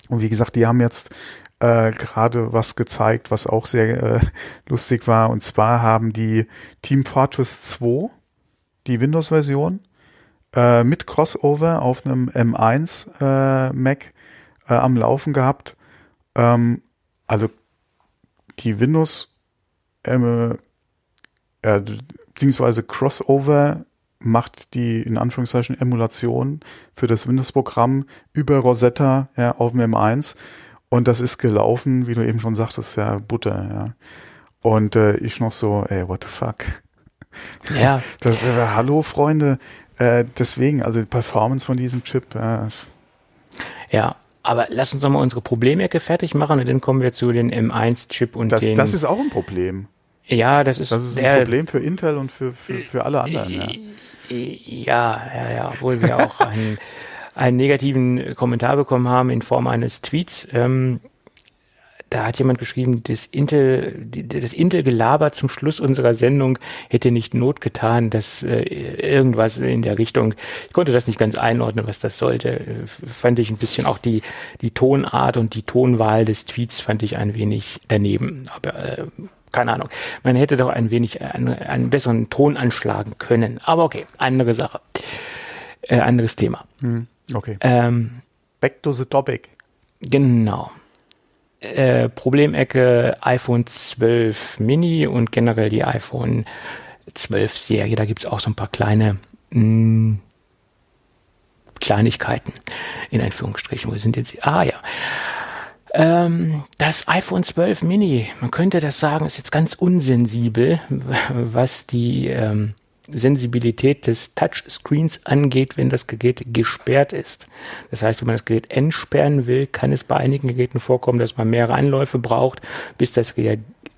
Und wie gesagt, die haben jetzt äh, gerade was gezeigt, was auch sehr äh, lustig war. Und zwar haben die Team Fortress 2, die Windows-Version, äh, mit Crossover auf einem M1 äh, Mac äh, am Laufen gehabt Ähm, also die Windows ähm, äh, beziehungsweise Crossover macht die in Anführungszeichen Emulation für das Windows-Programm über Rosetta ja, auf dem M1 und das ist gelaufen, wie du eben schon sagtest, ja Butter, ja. Und äh, ich noch so, ey, what the fuck? Ja. das, äh, hallo Freunde, äh, deswegen, also die Performance von diesem Chip. Äh, ja, aber lass uns doch mal unsere Problemecke fertig machen und dann kommen wir zu den M1-Chip und das, den. Das ist auch ein Problem. Ja, das ist. Das ist ein der, Problem für Intel und für, für, für alle anderen. Ja. ja, ja, ja, obwohl wir auch einen, einen negativen Kommentar bekommen haben in Form eines Tweets. Ähm, da hat jemand geschrieben, das Intel, das Intel-Gelaber zum Schluss unserer Sendung hätte nicht Not getan, dass äh, irgendwas in der Richtung, ich konnte das nicht ganz einordnen, was das sollte, fand ich ein bisschen auch die, die Tonart und die Tonwahl des Tweets fand ich ein wenig daneben. Aber äh, keine Ahnung. Man hätte doch ein wenig einen, einen besseren Ton anschlagen können. Aber okay, andere Sache. Äh, anderes Thema. Hm, okay. Ähm, Back to the topic. Genau. Äh, Problemecke iPhone 12 Mini und generell die iPhone 12 Serie. Da gibt's auch so ein paar kleine mh, hm, Kleinigkeiten in Anführungsstrichen. Wo sind jetzt? Ah ja. Ähm, das iPhone 12 Mini, man könnte das sagen, ist jetzt ganz unsensibel, was die ähm, Sensibilität des Touchscreens angeht, wenn das Gerät gesperrt ist. Das heißt, wenn man das Gerät entsperren will, kann es bei einigen Geräten vorkommen, dass man mehrere Anläufe braucht, bis das,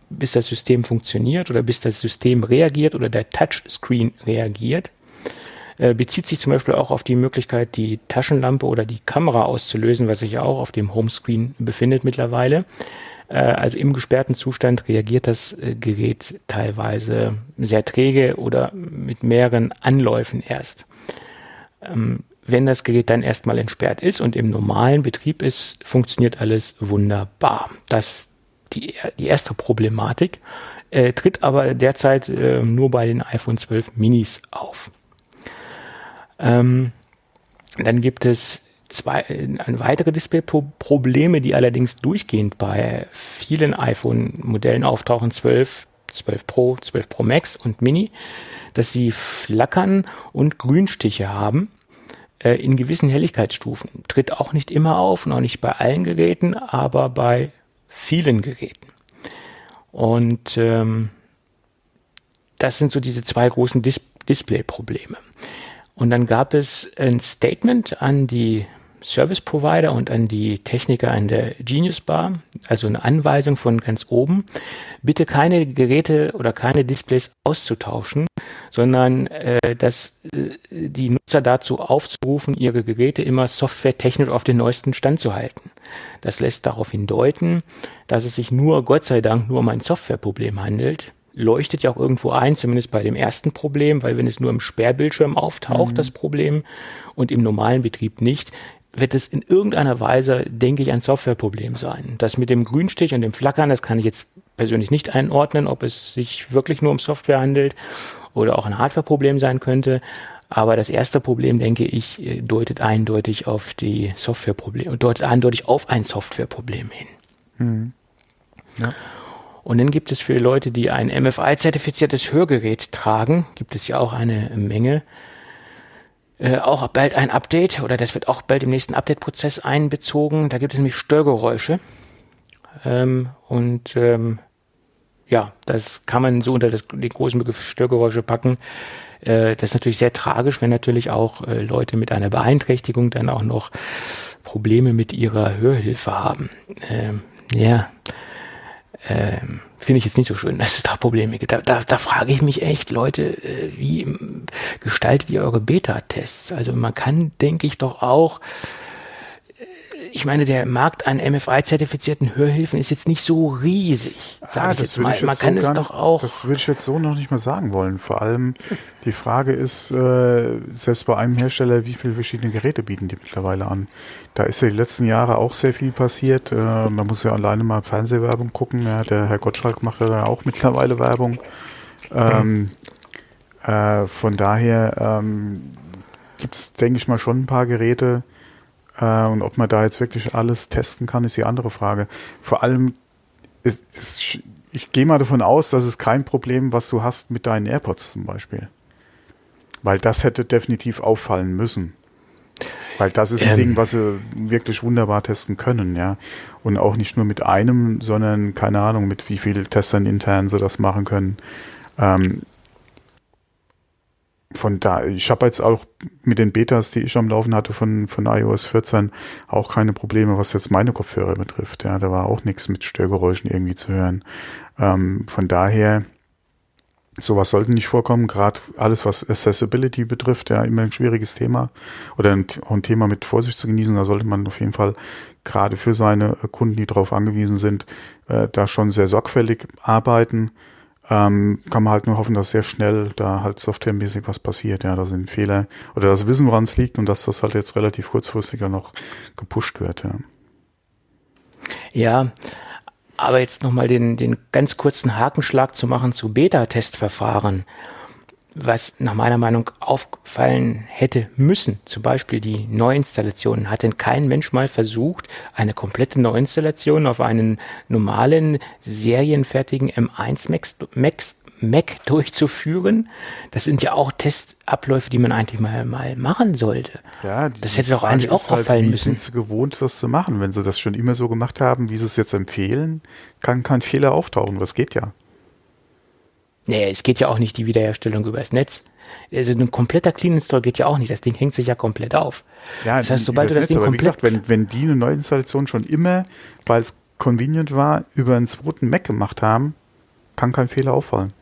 bis das System funktioniert oder bis das System reagiert oder der Touchscreen reagiert. Äh, bezieht sich zum Beispiel auch auf die Möglichkeit, die Taschenlampe oder die Kamera auszulösen, was sich ja auch auf dem Homescreen befindet mittlerweile. Äh, also im gesperrten Zustand reagiert das äh, Gerät teilweise sehr träge oder mit mehreren Anläufen erst. Ähm, wenn das Gerät dann erstmal entsperrt ist und im normalen Betrieb ist, funktioniert alles wunderbar. Das die, die erste Problematik, äh, tritt aber derzeit äh, nur bei den iPhone 12 Minis auf. Ähm, dann gibt es zwei äh, weitere Display-Probleme, die allerdings durchgehend bei vielen iPhone-Modellen auftauchen, 12, 12 Pro, 12 Pro Max und Mini, dass sie flackern und Grünstiche haben äh, in gewissen Helligkeitsstufen. Tritt auch nicht immer auf, noch nicht bei allen Geräten, aber bei vielen Geräten. Und ähm, das sind so diese zwei großen Dis Display-Probleme. Und dann gab es ein Statement an die Service Provider und an die Techniker an der Genius Bar, also eine Anweisung von ganz oben, bitte keine Geräte oder keine Displays auszutauschen, sondern äh, dass äh, die Nutzer dazu aufzurufen, ihre Geräte immer softwaretechnisch auf den neuesten Stand zu halten. Das lässt darauf hindeuten, dass es sich nur, Gott sei Dank, nur um ein Softwareproblem handelt leuchtet ja auch irgendwo ein, zumindest bei dem ersten Problem, weil wenn es nur im Sperrbildschirm auftaucht, mhm. das Problem, und im normalen Betrieb nicht, wird es in irgendeiner Weise, denke ich, ein Softwareproblem sein. Das mit dem Grünstich und dem Flackern, das kann ich jetzt persönlich nicht einordnen, ob es sich wirklich nur um Software handelt oder auch ein Hardwareproblem sein könnte. Aber das erste Problem, denke ich, deutet eindeutig auf die Softwareprobleme, deutet eindeutig auf ein Softwareproblem hin. Mhm. Ja. Und dann gibt es für Leute, die ein MFI-zertifiziertes Hörgerät tragen, gibt es ja auch eine Menge. Äh, auch bald ein Update oder das wird auch bald im nächsten Update-Prozess einbezogen. Da gibt es nämlich Störgeräusche. Ähm, und ähm, ja, das kann man so unter das, den großen Begriff Störgeräusche packen. Äh, das ist natürlich sehr tragisch, wenn natürlich auch äh, Leute mit einer Beeinträchtigung dann auch noch Probleme mit ihrer Hörhilfe haben. Ähm, ja, ähm, finde ich jetzt nicht so schön, dass es da Probleme gibt. Da, da, da frage ich mich echt, Leute, äh, wie gestaltet ihr eure Beta-Tests? Also man kann, denke ich, doch auch ich meine, der Markt an MFI-zertifizierten Hörhilfen ist jetzt nicht so riesig, sage ah, ich jetzt mal. Ich jetzt Man so kann es doch auch. Das würde ich jetzt so noch nicht mal sagen wollen. Vor allem die Frage ist, äh, selbst bei einem Hersteller, wie viele verschiedene Geräte bieten die mittlerweile an? Da ist ja die letzten Jahre auch sehr viel passiert. Äh, man muss ja alleine mal Fernsehwerbung gucken. Ja, der Herr Gottschalk macht ja da auch mittlerweile Werbung. Ähm, äh, von daher ähm, gibt es, denke ich mal, schon ein paar Geräte, Äh, und ob man da jetzt wirklich alles testen kann, ist die andere Frage. Vor allem, ist, ist, ich gehe mal davon aus, dass es kein Problem, was du hast mit deinen AirPods zum Beispiel. Weil das hätte definitiv auffallen müssen. Weil das ist ein ähm, Ding, was sie wirklich wunderbar testen können, ja. Und auch nicht nur mit einem, sondern keine Ahnung, mit wie vielen Testern intern sie das machen können. Ähm, von da, ich habe jetzt auch mit den Betas, die ich am Laufen hatte von, von iOS 14, auch keine Probleme, was jetzt meine Kopfhörer betrifft. Ja, da war auch nichts mit Störgeräuschen irgendwie zu hören. Ähm, von daher, sowas sollte nicht vorkommen. Gerade alles, was Accessibility betrifft, ja, immer ein schwieriges Thema oder ein, ein Thema mit Vorsicht zu genießen. Da sollte man auf jeden Fall gerade für seine Kunden, die darauf angewiesen sind, äh, da schon sehr sorgfältig arbeiten ähm, kann man halt nur hoffen, dass sehr schnell da halt softwaremäßig was passiert, ja, da sind Fehler oder das Wissen, woran es liegt und dass das halt jetzt relativ kurzfristig dann noch gepusht wird, ja. Ja, aber jetzt nochmal den, den ganz kurzen Hakenschlag zu machen zu Beta-Testverfahren was nach meiner Meinung auffallen hätte müssen, zum Beispiel die Neuinstallation, hat denn kein Mensch mal versucht, eine komplette Neuinstallation auf einen normalen, serienfertigen M1 Max, Max, Mac durchzuführen? Das sind ja auch Testabläufe, die man eigentlich mal, mal machen sollte. Ja, das hätte doch eigentlich auch halt, auffallen müssen. Wie sind sie gewohnt, das zu machen? Wenn sie das schon immer so gemacht haben, wie sie es jetzt empfehlen, kann kein Fehler auftauchen. Das geht ja. Nee, es geht ja auch nicht die Wiederherstellung übers Netz. Also ein kompletter Clean Install geht ja auch nicht. Das Ding hängt sich ja komplett auf. Ja, das heißt, sobald du das Netz, Ding aber komplett. Wie gesagt, wenn, wenn die eine Neuinstallation schon immer, weil es convenient war, über einen zweiten Mac gemacht haben, kann kein Fehler auffallen.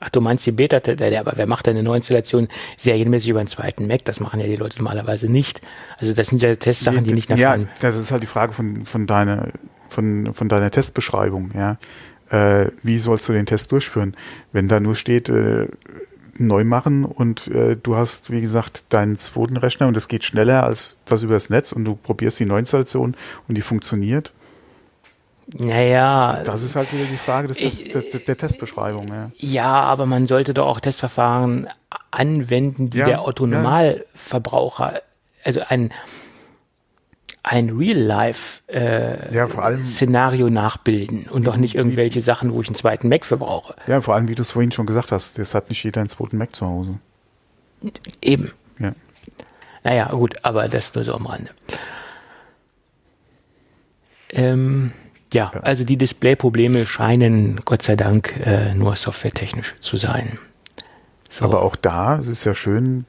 Ach, du meinst die Beta, aber wer macht denn eine Neuinstallation serienmäßig über einen zweiten Mac? Das machen ja die Leute normalerweise nicht. Also das sind ja Testsachen, die nicht nach Ja, das ist halt die Frage von, von deiner, von, von deiner Testbeschreibung, ja äh, wie sollst du den Test durchführen? Wenn da nur steht, äh, neu machen und äh, du hast, wie gesagt, deinen zweiten Rechner und es geht schneller als das übers Netz und du probierst die Neuinstallation und die funktioniert. Naja. Das ist halt wieder die Frage des, des, des, der Testbeschreibung. Ja. ja, aber man sollte doch auch Testverfahren anwenden, die ja, der Autonormalverbraucher, also ein ein Real-Life-Szenario äh, ja, nachbilden und doch nicht irgendwelche Sachen, wo ich einen zweiten Mac für brauche. Ja, vor allem, wie du es vorhin schon gesagt hast, das hat nicht jeder einen zweiten Mac zu Hause. Eben. Ja. Naja, gut, aber das nur so am Rande. Ähm, ja, ja, also die Display-Probleme scheinen Gott sei Dank äh, nur softwaretechnisch zu sein. So. Aber auch da, es ist ja schön,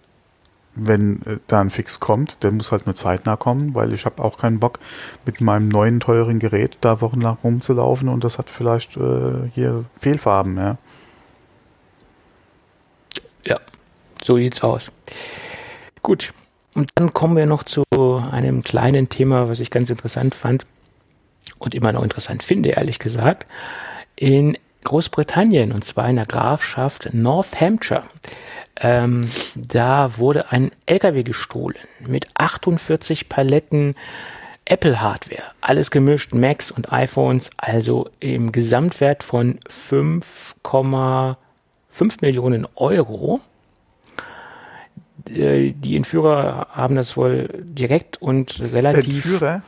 wenn äh, da ein Fix kommt, der muss halt nur zeitnah kommen, weil ich habe auch keinen Bock, mit meinem neuen teuren Gerät da wochenlang rumzulaufen und das hat vielleicht äh, hier Fehlfarben, ja. Ja, so sieht's aus. Gut. Und dann kommen wir noch zu einem kleinen Thema, was ich ganz interessant fand und immer noch interessant finde, ehrlich gesagt. In Großbritannien, und zwar in der Grafschaft North Hampshire, ähm, da wurde ein LKW gestohlen mit 48 Paletten Apple-Hardware. Alles gemischt, Macs und iPhones, also im Gesamtwert von 5,5 Millionen Euro. Äh, die Entführer haben das wohl direkt und relativ. Entführer?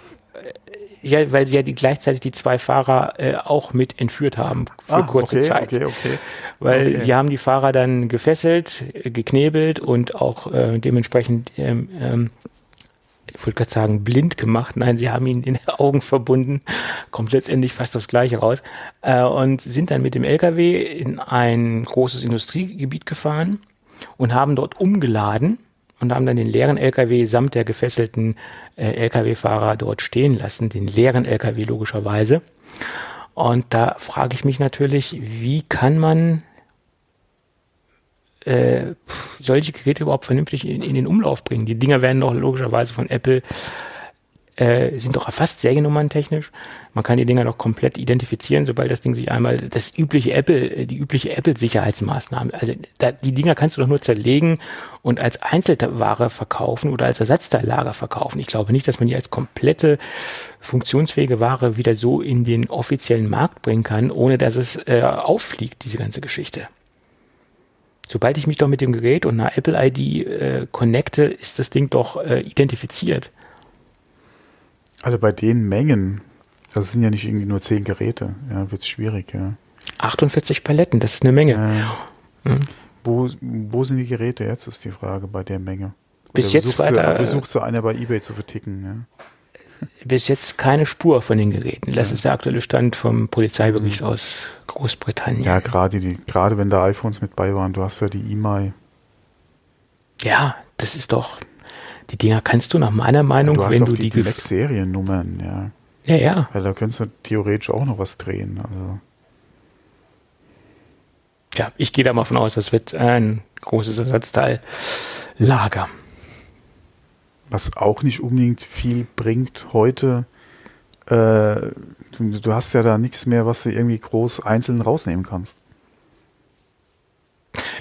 Ja, weil sie ja die, gleichzeitig die zwei Fahrer äh, auch mit entführt haben für ah, kurze okay, Zeit. Okay, okay. Weil okay. sie haben die Fahrer dann gefesselt, geknebelt und auch äh, dementsprechend ähm, ähm, ich wollte gerade sagen, blind gemacht. Nein, sie haben ihn in den Augen verbunden. Kommt letztendlich fast aufs Gleiche raus. Äh, und sind dann mit dem LKW in ein großes Industriegebiet gefahren und haben dort umgeladen und haben dann den leeren LKW samt der gefesselten äh, LKW-Fahrer dort stehen lassen, den leeren LKW logischerweise. Und da frage ich mich natürlich, wie kann man äh, solche Geräte überhaupt vernünftig in, in, den Umlauf bringen? Die Dinger werden doch logischerweise von Apple äh, sind doch erfasst seriennummerntechnisch. Man kann die Dinger noch komplett identifizieren, sobald das Ding sich einmal, das übliche Apple, äh, die übliche Apple-Sicherheitsmaßnahme, also da, die Dinger kannst du doch nur zerlegen und als Einzelware verkaufen oder als Ersatzteillager verkaufen. Ich glaube nicht, dass man die als komplette funktionsfähige Ware wieder so in den offiziellen Markt bringen kann, ohne dass es äh, auffliegt, diese ganze Geschichte. Sobald ich mich doch mit dem Gerät und einer Apple ID äh, connecte, ist das Ding doch äh, identifiziert. Also bei den Mengen, das sind ja nicht irgendwie nur zehn Geräte, ja, wird es schwierig, ja. 48 Paletten, das ist eine Menge. Äh, mhm. wo, wo sind die Geräte jetzt, ist die Frage bei der Menge. Bis Oder jetzt weiter. Versucht so einer bei Ebay zu verticken, ja bis jetzt keine Spur von den Geräten. Das ja. ist der aktuelle Stand vom Polizeibericht mhm. aus Großbritannien. Ja, gerade die, gerade wenn da iPhones mit bei waren, du hast ja die E-Mail. Ja, das ist doch, die Dinger kannst du nach meiner Meinung, ja, du wenn du die, die Mac-Seriennummern, ja. Ja, ja. Weil da könntest du theoretisch auch noch was drehen. Also. Ja, ich gehe da mal von aus, das wird ein großes Ersatzteil Lager was auch nicht unbedingt viel bringt heute. Äh, du, du, hast ja da nichts mehr, was du irgendwie groß einzeln rausnehmen kannst.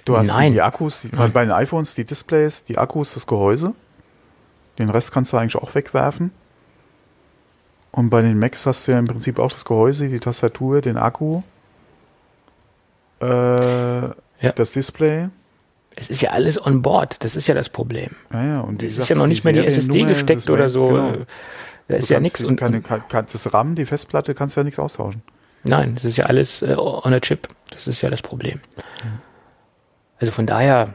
Du hast Nein. die Akkus, die, bei den iPhones die Displays, die Akkus, das Gehäuse. Den Rest kannst du eigentlich auch wegwerfen. Und bei den Macs hast du ja im Prinzip auch das Gehäuse, die Tastatur, den Akku, äh, ja. das Display. Es ist ja alles on board, das ist ja das Problem. Ja, ja, und es ist ja noch nicht mal die SSD gesteckt oder so. Genau. Da ist ja nichts. Und keine, kann, das RAM, die Festplatte, kannst du ja nichts austauschen. Nein, das ist ja alles äh, on a chip. Das ist ja das Problem. Also von daher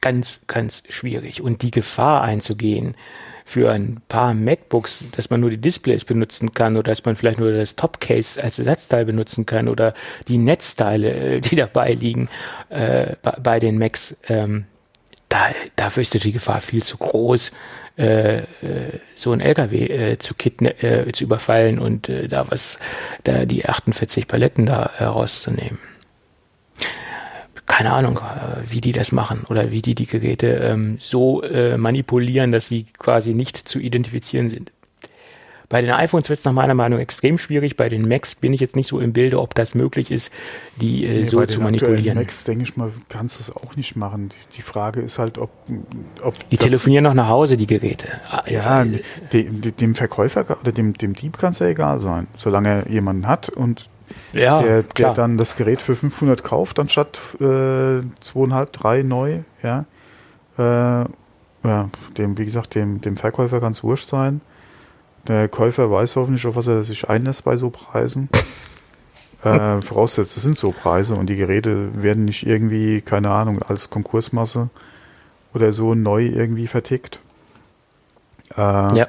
ganz, ganz schwierig. Und die Gefahr einzugehen, für ein paar MacBooks, dass man nur die Displays benutzen kann oder dass man vielleicht nur das Topcase als Ersatzteil benutzen kann oder die Netzteile, äh, die dabei liegen äh, bei, bei, den Macs, ähm, da, dafür ist die Gefahr viel zu groß, äh, äh so ein LKW äh, zu, äh, zu überfallen und da was, da die 48 Paletten da herauszunehmen keine Ahnung, äh, wie die das machen oder wie die die Geräte ähm, so äh, manipulieren, dass sie quasi nicht zu identifizieren sind. Bei den iPhones wird es nach meiner Meinung extrem schwierig. Bei den Macs bin ich jetzt nicht so im Bilde, ob das möglich ist, die äh, nee, so zu manipulieren. Bei den Macs denke ich mal, kannst du es auch nicht machen. Die, die, Frage ist halt, ob, ob die telefonieren noch nach Hause die Geräte. Ah, ja, äh, dem, dem Verkäufer oder dem, dem Dieb kann es ja egal sein, solange er jemanden hat und ja, der, der dann das Gerät für 500 kauft, anstatt äh, zweieinhalb, drei neu, ja. Äh, ja, dem, wie gesagt, dem, dem Verkäufer kann es wurscht sein. Der Käufer weiß hoffentlich, auf was er sich einlässt bei so Preisen. Äh, voraussetzt, das sind so Preise und die Geräte werden nicht irgendwie, keine Ahnung, als Konkursmasse oder so neu irgendwie vertickt. Äh, ja.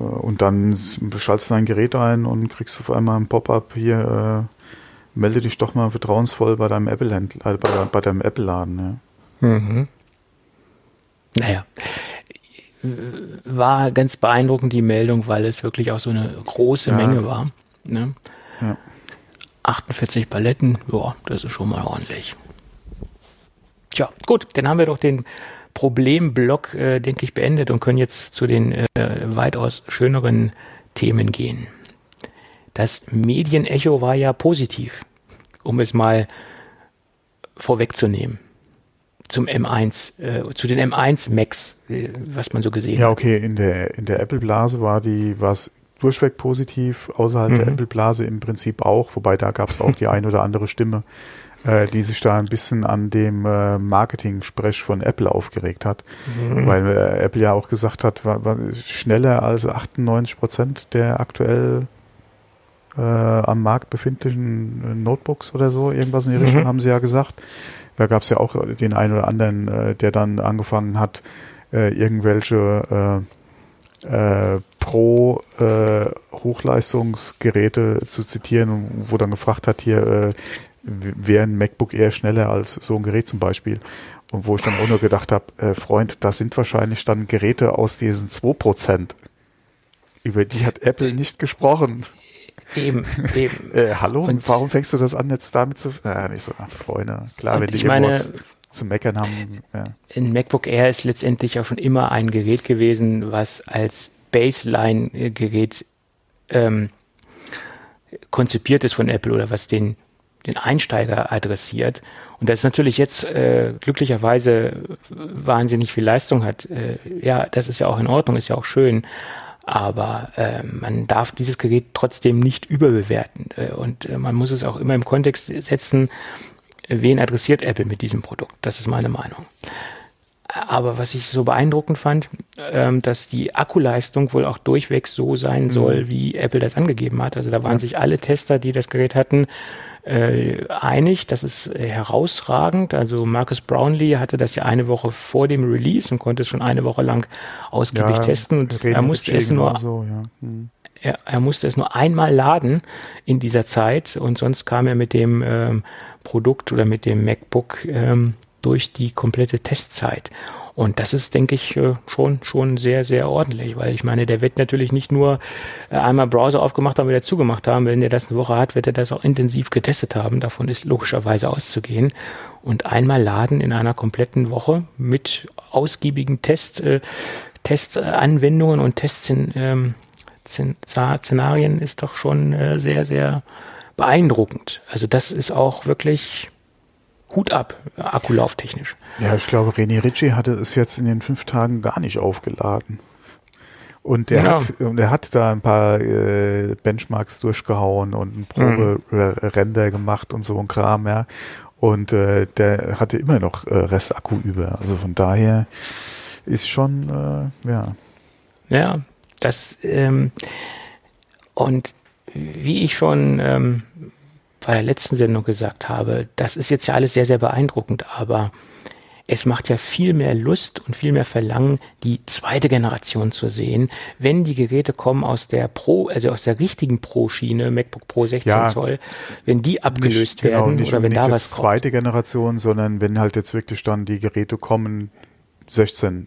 Äh, und dann schaltest du dein Gerät ein und kriegst auf einmal ein Pop-up hier, äh, melde dich doch mal vertrauensvoll bei deinem Apple äh, bei, bei, deinem Apple Laden. Ja. Mhm. Naja, war ganz beeindruckend die Meldung, weil es wirklich auch so eine große ja. Menge war. Ne? Ja. 48 Paletten, ja, das ist schon mal ordentlich. Tja, gut, dann haben wir doch den Problemblock, äh, denke ich, beendet und können jetzt zu den äh, weitaus schöneren Themen gehen. Das Medienecho war ja positiv, um es mal vorwegzunehmen. Zum M1, äh, zu den M1 Macs, äh, was man so gesehen hat. Ja, okay, in der, in der Apple-Blase war die, war es durchweg positiv, außerhalb mhm. der Apple-Blase im Prinzip auch, wobei da gab es auch die ein oder andere Stimme, äh, die sich da ein bisschen an dem äh, Marketing-Sprech von Apple aufgeregt hat, mhm. weil äh, Apple ja auch gesagt hat, war, war schneller als 98 Prozent der aktuell äh, am Markt befindlichen äh, Notebooks oder so, irgendwas in die mhm. Richtung haben sie ja gesagt. Da gab es ja auch den einen oder anderen, äh, der dann angefangen hat, äh, irgendwelche äh, äh, Pro äh, Hochleistungsgeräte zu zitieren, wo dann gefragt hat, hier, äh, wäre ein MacBook Air schneller als so ein Gerät zum Beispiel. Und wo ich dann auch nur gedacht habe, äh, Freund, das sind wahrscheinlich dann Geräte aus diesen 2%. Über die hat Apple nicht gesprochen. Eben, eben. äh, hallo, und warum fängst du das an, jetzt damit zu... Äh, nicht so, ach, Freunde, klar, wenn die irgendwas zu meckern haben. Ja. Ein MacBook Air ist letztendlich auch schon immer ein Gerät gewesen, was als Baseline-Gerät ähm, konzipiert ist von Apple oder was den den Einsteiger adressiert. Und das ist natürlich jetzt äh, glücklicherweise wahnsinnig viel Leistung hat. Äh, ja, das ist ja auch in Ordnung, ist ja auch schön. Aber äh, man darf dieses Gerät trotzdem nicht überbewerten. Äh, und äh, man muss es auch immer im Kontext setzen. wen adressiert Apple mit diesem Produkt? Das ist meine Meinung. Aber was ich so beeindruckend fand, ähm, dass die Akkuleistung wohl auch durchweg so sein mhm. soll, wie Apple das angegeben hat. Also da waren ja. sich alle Tester, die das Gerät hatten, äh, einig. Das ist äh, herausragend. Also Marcus Brownlee hatte das ja eine Woche vor dem Release und konnte es schon eine Woche lang ausgiebig ja, testen. Und er musste es nur so, ja. hm. er, er, musste es nur einmal laden in dieser Zeit und sonst kam er mit dem ähm, Produkt oder mit dem MacBook ähm, durch die komplette Testzeit. Und das ist, denke ich, äh, schon, schon sehr, sehr ordentlich, weil ich meine, der wird natürlich nicht nur äh, einmal Browser aufgemacht haben, wieder zugemacht haben. Wenn er das eine Woche hat, wird er das auch intensiv getestet haben. Davon ist logischerweise auszugehen. Und einmal laden in einer kompletten Woche mit ausgiebigen Test, äh, Testanwendungen und Testszenarien ähm, ist doch schon äh, sehr, sehr beeindruckend. Also das ist auch wirklich Hut ab, akkulauftechnisch. Ja, ich glaube, René Ritchie hatte es jetzt in den fünf Tagen gar nicht aufgeladen. Und der ja. hat, und er hat da ein paar äh, Benchmarks durchgehauen und ein Probe-Render mhm. gemacht und so ein Kram, ja. Und äh, der hatte immer noch äh, Restakku über. Also von daher ist schon, äh, ja. Ja, das, ähm, und wie ich schon ähm, bei der letzten Sendung gesagt habe, das ist jetzt ja alles sehr, sehr beeindruckend, aber es macht ja viel mehr Lust und viel mehr Verlangen, die zweite Generation zu sehen, wenn die Geräte kommen aus der Pro, also aus der richtigen Pro-Schiene, MacBook Pro 16 ja, Zoll, wenn die abgelöst nicht, genau, werden oder wenn da was kommt. zweite Generation, sondern wenn halt jetzt wirklich dann die Geräte kommen, 16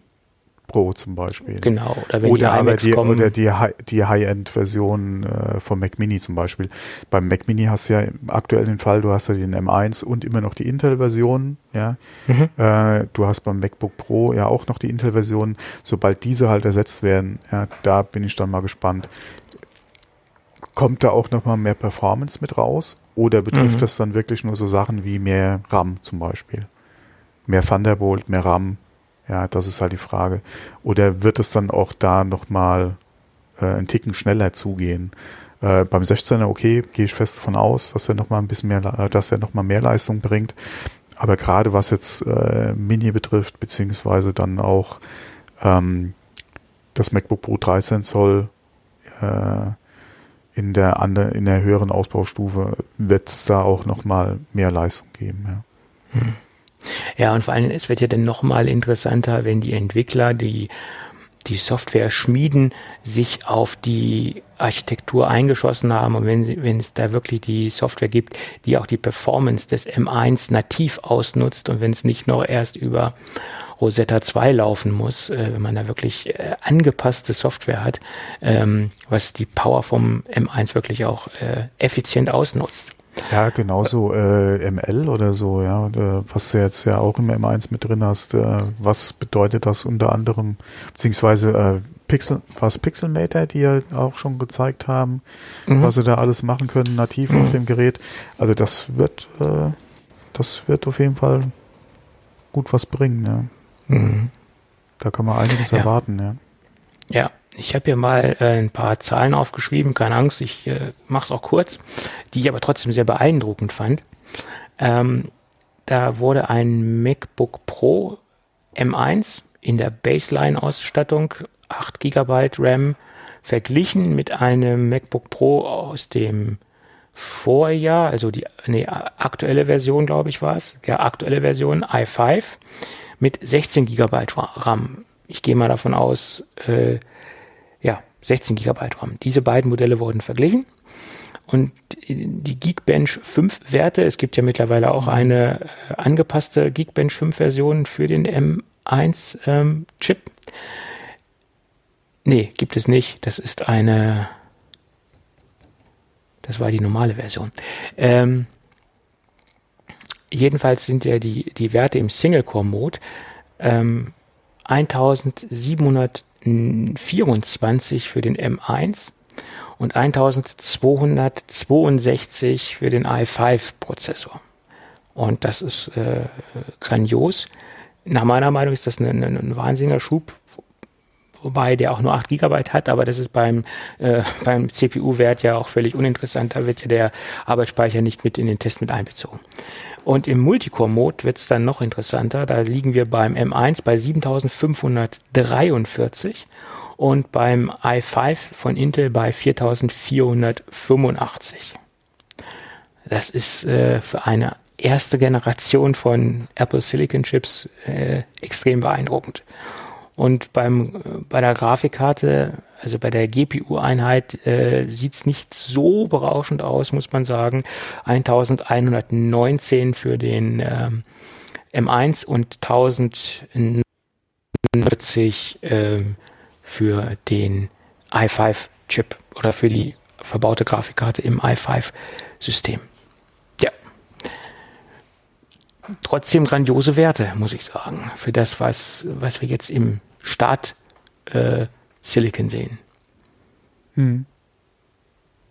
Pro zum Beispiel. Genau, oder wenn oder die aber die, kommen. Oder die, die High-End-Version äh, vom Mac Mini zum Beispiel. Beim Mac Mini hast du ja aktuell den Fall, du hast ja den M1 und immer noch die Intel-Version, ja. Mhm. Äh, du hast beim MacBook Pro ja auch noch die Intel-Version. Sobald diese halt ersetzt werden, ja, da bin ich dann mal gespannt. Kommt da auch nochmal mehr Performance mit raus? Oder betrifft mhm. das dann wirklich nur so Sachen wie mehr RAM zum Beispiel? Mehr Thunderbolt, mehr RAM, ja, das ist halt die Frage. Oder wird es dann auch da nochmal äh, einen Ticken schneller zugehen? Äh, beim 16er, okay, gehe ich fest davon aus, dass er nochmal ein bisschen mehr, äh, dass er nochmal mehr Leistung bringt. Aber gerade was jetzt äh, Mini betrifft, beziehungsweise dann auch ähm, das MacBook Pro 13 Zoll äh, in der andere, in der höheren Ausbaustufe wird es da auch nochmal mehr Leistung geben. Ja. Hm. Ja, und vor allem, es wird ja dann nochmal interessanter, wenn die Entwickler, die die Software schmieden, sich auf die Architektur eingeschossen haben und wenn, sie, wenn es da wirklich die Software gibt, die auch die Performance des M1 nativ ausnutzt und wenn es nicht noch erst über Rosetta 2 laufen muss, äh, wenn man da wirklich äh, angepasste Software hat, ähm, was die Power vom M1 wirklich auch äh, effizient ausnutzt. Ja, genauso äh, ML oder so, ja, äh, was du jetzt ja auch im M1 mit drin hast. Äh, was bedeutet das unter anderem, beziehungsweise äh, Pixel, was Pixelmator, die ja auch schon gezeigt haben, mhm. was sie da alles machen können, nativ mhm. auf dem Gerät. Also das wird, äh, das wird auf jeden Fall gut was bringen, ja. Mhm. Da kann man einiges ja. erwarten, ja. Ja, ich habe hier mal äh, ein paar Zahlen aufgeschrieben, keine Angst, ich äh, mache es auch kurz, die ich aber trotzdem sehr beeindruckend fand. Ähm, da wurde ein MacBook Pro M1 in der Baseline-Ausstattung 8 GB RAM verglichen mit einem MacBook Pro aus dem Vorjahr, also die nee, aktuelle Version, glaube ich, war es, ja, aktuelle Version i5 mit 16 GB RAM. Ich gehe mal davon aus, äh, 16 GB RAM. Diese beiden Modelle wurden verglichen. Und die Geekbench 5 Werte, es gibt ja mittlerweile auch eine äh, angepasste Geekbench 5 Version für den M1 ähm, Chip. Nee, gibt es nicht. Das ist eine, das war die normale Version. Ähm, jedenfalls sind ja die, die Werte im Single-Core-Mode ähm, 1700 24 für den M1 und 1262 für den i5-Prozessor. Und das ist äh, grandios. Nach meiner Meinung ist das ein, ein, ein wahnsinniger Schub wobei der auch nur 8 GB hat, aber das ist beim, äh, beim CPU-Wert ja auch völlig uninteressant. Da wird ja der Arbeitsspeicher nicht mit in den Test mit einbezogen. Und im Multicore-Mode wird es dann noch interessanter. Da liegen wir beim M1 bei 7543 und beim i5 von Intel bei 4485. Das ist äh, für eine erste Generation von Apple Silicon Chips äh, extrem beeindruckend. Und beim, bei der Grafikkarte, also bei der GPU-Einheit, äh, sieht es nicht so berauschend aus, muss man sagen. 1119 für den ähm, M1 und 1040 ähm, für den i5-Chip oder für die verbaute Grafikkarte im i5-System trotzdem grandiose Werte, muss ich sagen, für das, was, was wir jetzt im Start äh, Silicon sehen. Hm.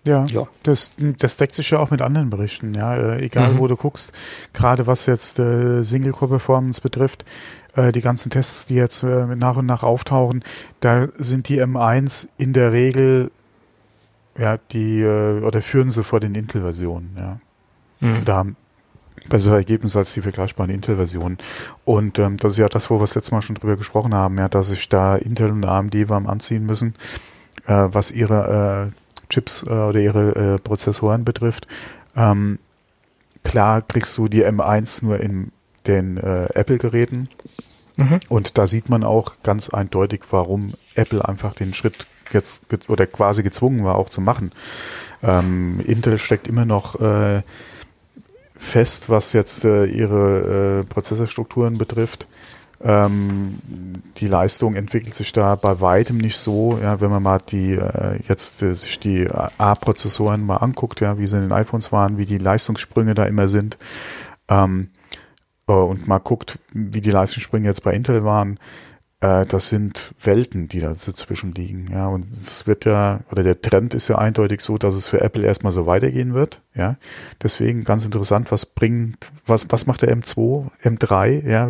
Ja, ja, Das, das deckt sich ja auch mit anderen Berichten, ja, äh, egal mhm. wo du guckst, gerade was jetzt äh, Single-Core-Performance betrifft, äh, die ganzen Tests, die jetzt äh, nach und nach auftauchen, da sind die M1 in der Regel, ja, die, äh, oder führen sie vor den Intel-Versionen, ja. Mhm. Da bessere Ergebnisse als die vergleichbaren Intel-Versionen. Und ähm, das ist ja das, wo wir das letzte Mal schon drüber gesprochen haben, ja, dass sich da Intel und AMD warm anziehen müssen, äh, was ihre äh, Chips äh, oder ihre äh, Prozessoren betrifft. Ähm, klar kriegst du die M1 nur in den äh, Apple-Geräten. Mhm. Und da sieht man auch ganz eindeutig, warum Apple einfach den Schritt jetzt oder quasi gezwungen war, auch zu machen. Ähm, Intel steckt immer noch äh, fest, was jetzt äh, ihre äh, Prozessorstrukturen betrifft. Ähm, die Leistung entwickelt sich da bei weitem nicht so, ja, wenn man mal die äh, jetzt äh, sich die A-Prozessoren mal anguckt, ja, wie sie in den iPhones waren, wie die Leistungssprünge da immer sind. Ähm, äh, und mal guckt, wie die Leistungssprünge jetzt bei Intel waren, äh, das sind Welten, die da dazwischen liegen. Ja, und es wird ja, oder der Trend ist ja eindeutig so, dass es für Apple erstmal so weitergehen wird. Ja, deswegen ganz interessant, was bringt, was, was macht der M2, M3? Ja,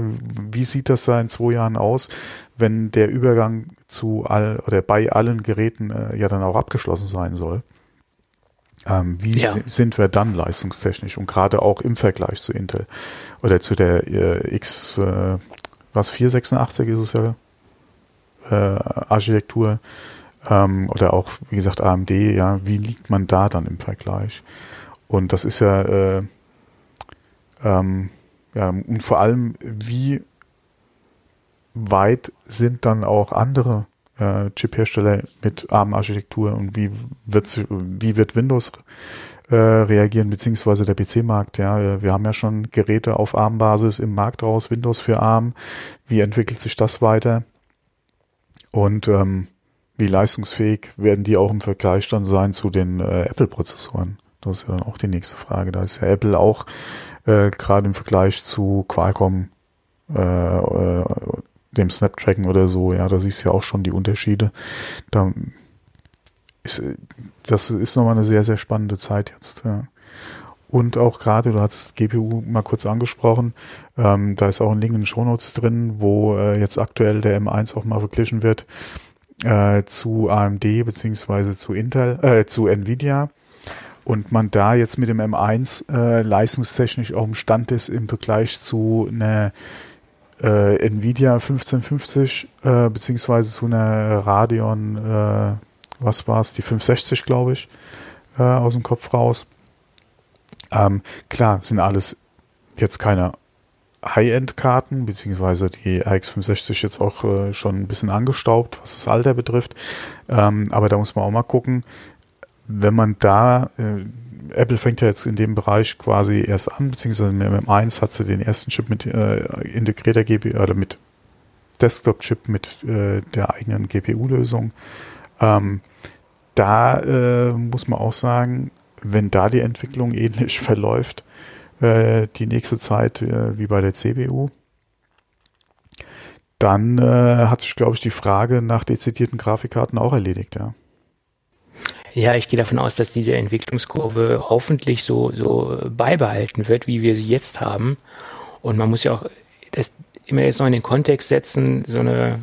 wie sieht das da in zwei Jahren aus, wenn der Übergang zu all oder bei allen Geräten äh, ja dann auch abgeschlossen sein soll? Ähm, wie ja. sind wir dann leistungstechnisch und gerade auch im Vergleich zu Intel oder zu der äh, X, äh, was 486 ist es ja, Architektur ähm, oder auch, wie gesagt, AMD, ja, wie liegt man da dann im Vergleich? Und das ist ja, äh, ähm, ja, und vor allem, wie weit sind dann auch andere äh, Chip-Hersteller mit ARM-Architektur und wie wird, wie wird Windows äh, reagieren, beziehungsweise der PC-Markt, ja, wir haben ja schon Geräte auf ARM-Basis im Markt raus, Windows für ARM, wie entwickelt sich das weiter? Und ähm, wie leistungsfähig werden die auch im Vergleich dann sein zu den äh, Apple-Prozessoren? Das ist ja dann auch die nächste Frage. Da ist ja Apple auch äh, gerade im Vergleich zu Qualcomm, äh, äh, dem Snapdragon oder so, ja, da siehst du ja auch schon die Unterschiede. Da ist, das ist nochmal eine sehr, sehr spannende Zeit jetzt. Ja. Und auch gerade, du hast GPU mal kurz angesprochen, ähm, da ist auch ein Link in den Shownotes drin, wo äh, jetzt aktuell der M1 auch mal verglichen wird äh, zu AMD beziehungsweise zu Intel, äh, zu Nvidia. Und man da jetzt mit dem M1 äh, leistungstechnisch auch im Stand ist im Vergleich zu einer äh, Nvidia 1550 äh, beziehungsweise zu einer Radeon, äh, was war es, die 560 glaube ich, äh, aus dem Kopf raus. Ähm, klar, sind alles jetzt keine High-End-Karten, beziehungsweise die RX 560 jetzt auch äh, schon ein bisschen angestaubt, was das Alter betrifft. Ähm, aber da muss man auch mal gucken, wenn man da, äh, Apple fängt ja jetzt in dem Bereich quasi erst an, beziehungsweise mit dem M1 hat sie den ersten Chip mit äh, integrierter GPU oder mit Desktop-Chip mit äh, der eigenen GPU-Lösung. Ähm, da äh, muss man auch sagen, wenn da die Entwicklung ähnlich verläuft, äh, die nächste Zeit äh, wie bei der CBU, dann äh, hat sich, glaube ich, die Frage nach dezidierten Grafikkarten auch erledigt, ja. Ja, ich gehe davon aus, dass diese Entwicklungskurve hoffentlich so, so beibehalten wird, wie wir sie jetzt haben. Und man muss ja auch das immer jetzt noch in den Kontext setzen, so eine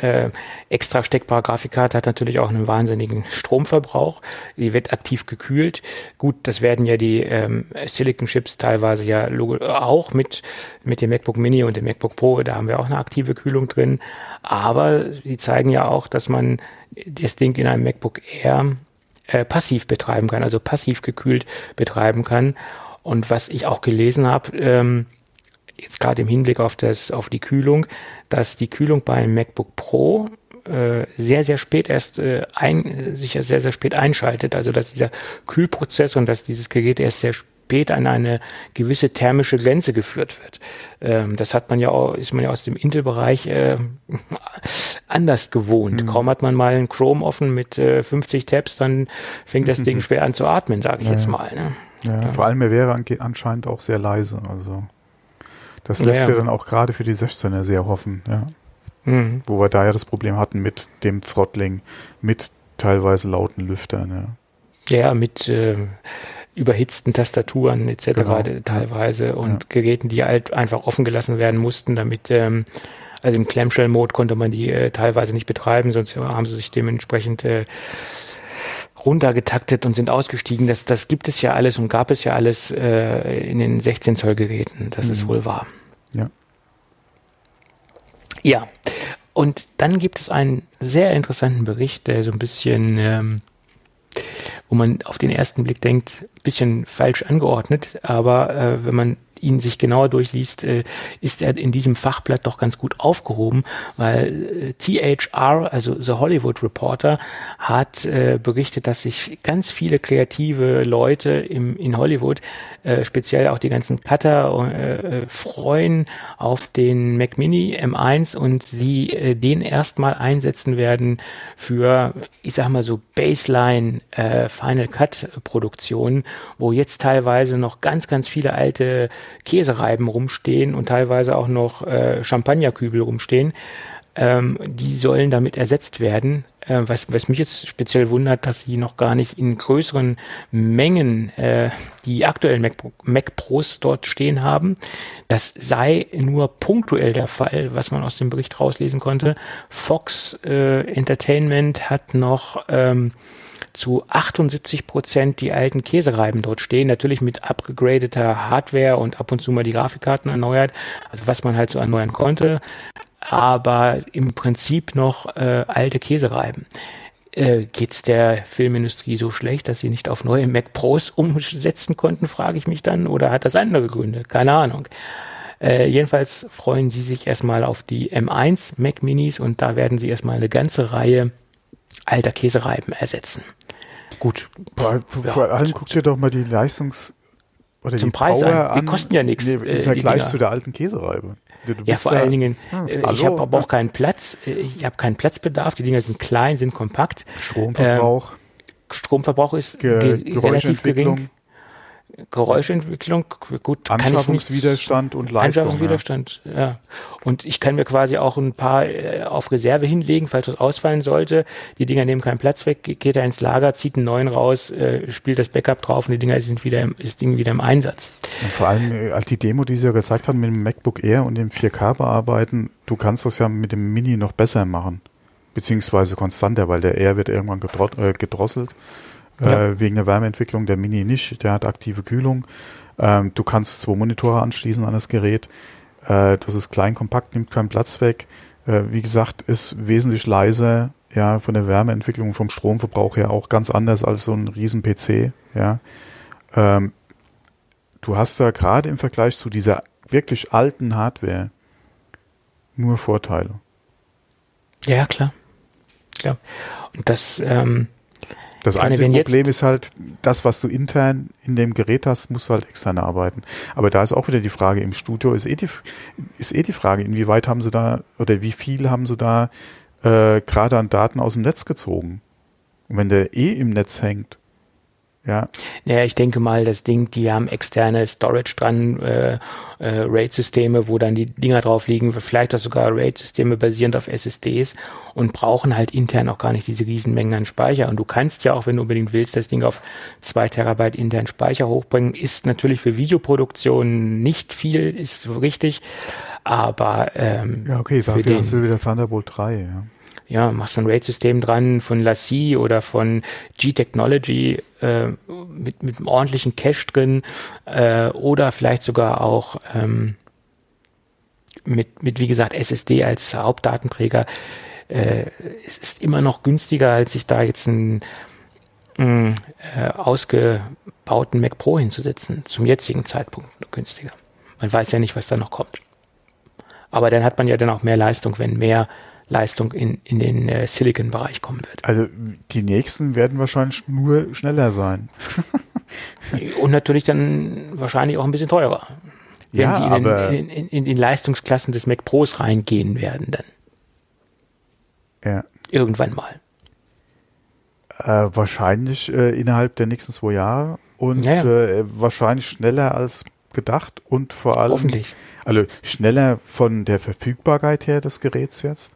äh, extra steckbare Grafikkarte hat natürlich auch einen wahnsinnigen Stromverbrauch. Die wird aktiv gekühlt. Gut, das werden ja die ähm, Silicon Chips teilweise ja auch mit, mit dem MacBook Mini und dem MacBook Pro. Da haben wir auch eine aktive Kühlung drin. Aber sie zeigen ja auch, dass man das Ding in einem MacBook Air äh, passiv betreiben kann, also passiv gekühlt betreiben kann. Und was ich auch gelesen habe, ähm, jetzt gerade im Hinblick auf das, auf die Kühlung, dass die Kühlung beim MacBook Pro äh, sehr, sehr spät erst äh, ein, sich sehr, sehr spät einschaltet. Also dass dieser Kühlprozess und dass dieses Gerät erst sehr spät an eine gewisse thermische Grenze geführt wird. Ähm, das hat man ja auch, ist man ja aus dem Intel-Bereich äh, anders gewohnt. Mhm. Kaum hat man mal einen Chrome offen mit äh, 50 Tabs, dann fängt das Ding schwer an zu atmen, sage ich ja. jetzt mal. Ne? Ja, ja. Vor allem er wäre anscheinend auch sehr leise. Also das lässt ja, ja dann auch gerade für die 16er sehr hoffen, ja. Mhm. Wo wir da ja das Problem hatten mit dem Throttling, mit teilweise lauten Lüftern, ja. Ja, mit äh, überhitzten Tastaturen etc. Genau. teilweise und ja. Geräten, die halt einfach offen gelassen werden mussten, damit ähm, also im Clamshell-Mode konnte man die äh, teilweise nicht betreiben, sonst haben sie sich dementsprechend äh, runtergetaktet und sind ausgestiegen. Das, das gibt es ja alles und gab es ja alles äh, in den 16 Zoll Geräten. Das mhm. ist wohl wahr. Ja. Ja. Und dann gibt es einen sehr interessanten Bericht, der so ein bisschen, ähm, wo man auf den ersten Blick denkt, bisschen falsch angeordnet, aber äh, wenn man ihn sich genauer durchliest, äh, ist er in diesem Fachblatt doch ganz gut aufgehoben, weil äh, THR, also The Hollywood Reporter, hat äh, berichtet, dass sich ganz viele kreative Leute im, in Hollywood, speziell auch die ganzen Cutter, äh, freuen auf den Mac Mini M1 und sie den erstmal einsetzen werden für, ich sag mal so Baseline äh, Final Cut Produktionen, wo jetzt teilweise noch ganz, ganz viele alte Käsereiben rumstehen und teilweise auch noch äh, Champagnerkübel rumstehen. Ähm, die sollen damit ersetzt werden. Äh, was, was mich jetzt speziell wundert, dass sie noch gar nicht in größeren Mengen äh, die aktuellen Mac, Mac Pros dort stehen haben. Das sei nur punktuell der Fall, was man aus dem Bericht rauslesen konnte. Fox äh, Entertainment hat noch ähm, zu 78 Prozent die alten Käsereiben dort stehen, natürlich mit abgegradeter Hardware und ab und zu mal die Grafikkarten erneuert, also was man halt so erneuern konnte, aber im Prinzip noch äh, alte Käsereiben. Äh, geht's der Filmindustrie so schlecht, dass sie nicht auf neue Mac Pros umsetzen konnten, frage ich mich dann, oder hat das andere Gründe? Keine Ahnung. Äh, jedenfalls freuen sie sich erstmal auf die M1 Mac Minis und da werden sie erstmal eine ganze Reihe alter Käsereiben ersetzen. Gut. Vor, vor allem guck dir doch mal die Leistungs- oder Zum die Preis Power an. Die kosten ja nichts. Nee, Im äh, Vergleich zu der alten Käsereibe. ja, vor allen Dingen, hm, äh, ich habe aber auch keinen Platz. Äh, ich habe keinen Platzbedarf. Die Dinger sind klein, sind kompakt. Stromverbrauch. Ähm, Stromverbrauch ist Ge relativ gering. Geräuschentwicklung, gut, Anschaffungswiderstand und Leistung. Anschaffungswiderstand, ja. ja. Und ich kann mir quasi auch ein paar äh, auf Reserve hinlegen, falls was ausfallen sollte. Die Dinger nehmen keinen Platz weg, geht er ins Lager, zieht einen neuen raus, äh, spielt das Backup drauf und die Dinger sind wieder im, ist Ding wieder im Einsatz. Und vor allem, äh, als die Demo, die sie ja gezeigt haben mit dem MacBook Air und dem 4K bearbeiten, du kannst das ja mit dem Mini noch besser machen. Beziehungsweise konstanter, weil der Air wird irgendwann gedrosselt ja. äh, wegen der Wärmeentwicklung. Der Mini nicht, der hat aktive Kühlung. Ähm, du kannst zwei Monitore anschließen an das Gerät. Äh, das ist klein, kompakt, nimmt keinen Platz weg. Äh, wie gesagt, ist wesentlich leiser, ja, von der Wärmeentwicklung, vom Stromverbrauch her auch ganz anders als so ein riesen PC, ja. Ähm, du hast da gerade im Vergleich zu dieser wirklich alten Hardware nur Vorteile. Ja, klar. Klar. Und das, ähm, das einzige Problem ist halt, das, was du intern in dem Gerät hast, musst du halt extern arbeiten. Aber da ist auch wieder die Frage, im Studio ist eh die, ist eh die Frage, inwieweit haben sie da oder wie viel haben sie da äh, gerade an Daten aus dem Netz gezogen? Und wenn der eh im Netz hängt, Ja. Naja, ich denke mal, das Ding, die haben externe Storage dran, äh, äh, RAID-Systeme, wo dann die Dinger drauf liegen, vielleicht auch sogar RAID-Systeme basierend auf SSDs und brauchen halt intern auch gar nicht diese Riesenmengen an Speicher. Und du kannst ja auch, wenn du unbedingt willst, das Ding auf zwei Terabyte internen Speicher hochbringen. Ist natürlich für Videoproduktion nicht viel, ist richtig, aber ähm, ja, okay, dafür hast du wieder Thunderbolt 3, ja ja, machst ein RAID-System dran von Lassie oder von G-Technology äh, mit, mit einem ordentlichen Cache drin äh, oder vielleicht sogar auch ähm, mit, mit, wie gesagt, SSD als Hauptdatenträger. Äh, es ist immer noch günstiger, als sich da jetzt einen, äh, ausgebauten Mac Pro hinzusetzen. Zum jetzigen Zeitpunkt günstiger. Man weiß ja nicht, was da noch kommt. Aber dann hat man ja dann auch mehr Leistung, wenn mehr Leistung in, in den äh, Silicon-Bereich kommen wird. Also die nächsten werden wahrscheinlich nur schneller sein. Und natürlich dann wahrscheinlich auch ein bisschen teurer. Wenn ja, sie in, aber in, in, in, den Leistungsklassen des Mac Pros reingehen werden dann. Ja. Irgendwann mal. Äh, wahrscheinlich äh, innerhalb der nächsten zwei Jahre und ja, ja. Äh, wahrscheinlich schneller als gedacht und vor allem Hoffentlich. Also schneller von der Verfügbarkeit her des Geräts jetzt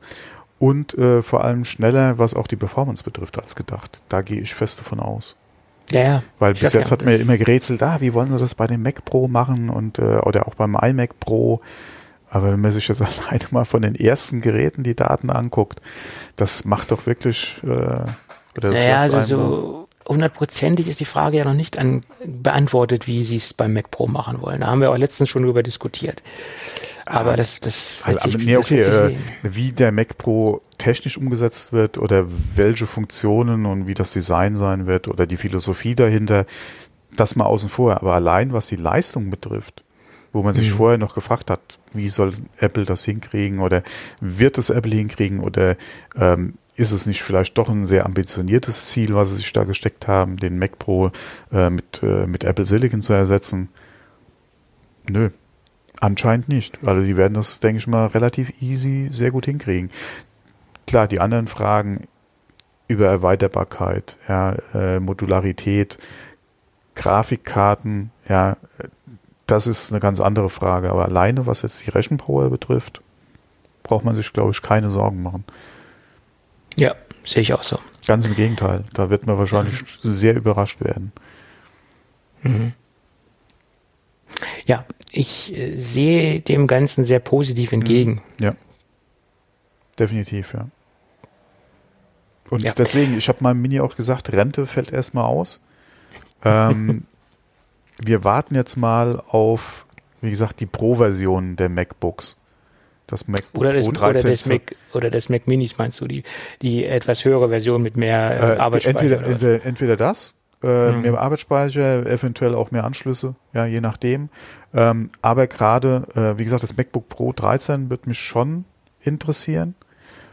und äh, vor allem schneller, was auch die Performance betrifft, als gedacht. Da gehe ich fest davon aus. Ja, ja. Weil bis jetzt hat man ja immer gerätselt, ah, wie wollen sie das bei dem Mac Pro machen und äh, oder auch beim iMac Pro. Aber wenn man sich jetzt alleine mal von den ersten Geräten die Daten anguckt, das macht doch wirklich äh, oder das naja, also so hundertprozentig ist die Frage ja noch nicht an, beantwortet, wie sie es beim Mac Pro machen wollen. Da haben wir auch letztens schon drüber diskutiert. Aber ah, das, das wird sich, nee, okay, äh, wie der Mac Pro technisch umgesetzt wird oder welche Funktionen und wie das Design sein wird oder die Philosophie dahinter, das mal außen vor. Aber allein was die Leistung betrifft, wo man sich mhm. vorher noch gefragt hat, wie soll Apple das hinkriegen oder wird es Apple hinkriegen oder ähm, ist es nicht vielleicht doch ein sehr ambitioniertes Ziel, was sie sich da gesteckt haben, den Mac Pro äh, mit, äh, mit Apple Silicon zu ersetzen? Nö, anscheinend nicht. Also die werden das, denke ich mal, relativ easy sehr gut hinkriegen. Klar, die anderen Fragen über Erweiterbarkeit, ja, äh, Modularität, Grafikkarten, ja, das ist eine ganz andere Frage. Aber alleine, was jetzt die Rechenpower betrifft, braucht man sich, glaube ich, keine Sorgen machen. Ja, sehe ich auch so. Ganz im Gegenteil. Da wird man wahrscheinlich mhm. sehr überrascht werden. Mhm. Ja, ich äh, sehe dem Ganzen sehr positiv entgegen. Mhm. Ja. Definitiv, ja. Und ja. deswegen, ich habe meinem Mini auch gesagt, Rente fällt erstmal aus. Ähm, wir warten jetzt mal auf, wie gesagt, die Pro-Version der MacBooks das MacBook oder das, Pro 13 oder das, Mac, oder das Mac Minis meinst du, die, die etwas höhere Version mit mehr äh, äh Arbeitsspeicher? Entweder, entweder, entweder das, äh, mhm. mehr Arbeitsspeicher, eventuell auch mehr Anschlüsse, ja, je nachdem. Ähm, aber gerade, äh, wie gesagt, das MacBook Pro 13 wird mich schon interessieren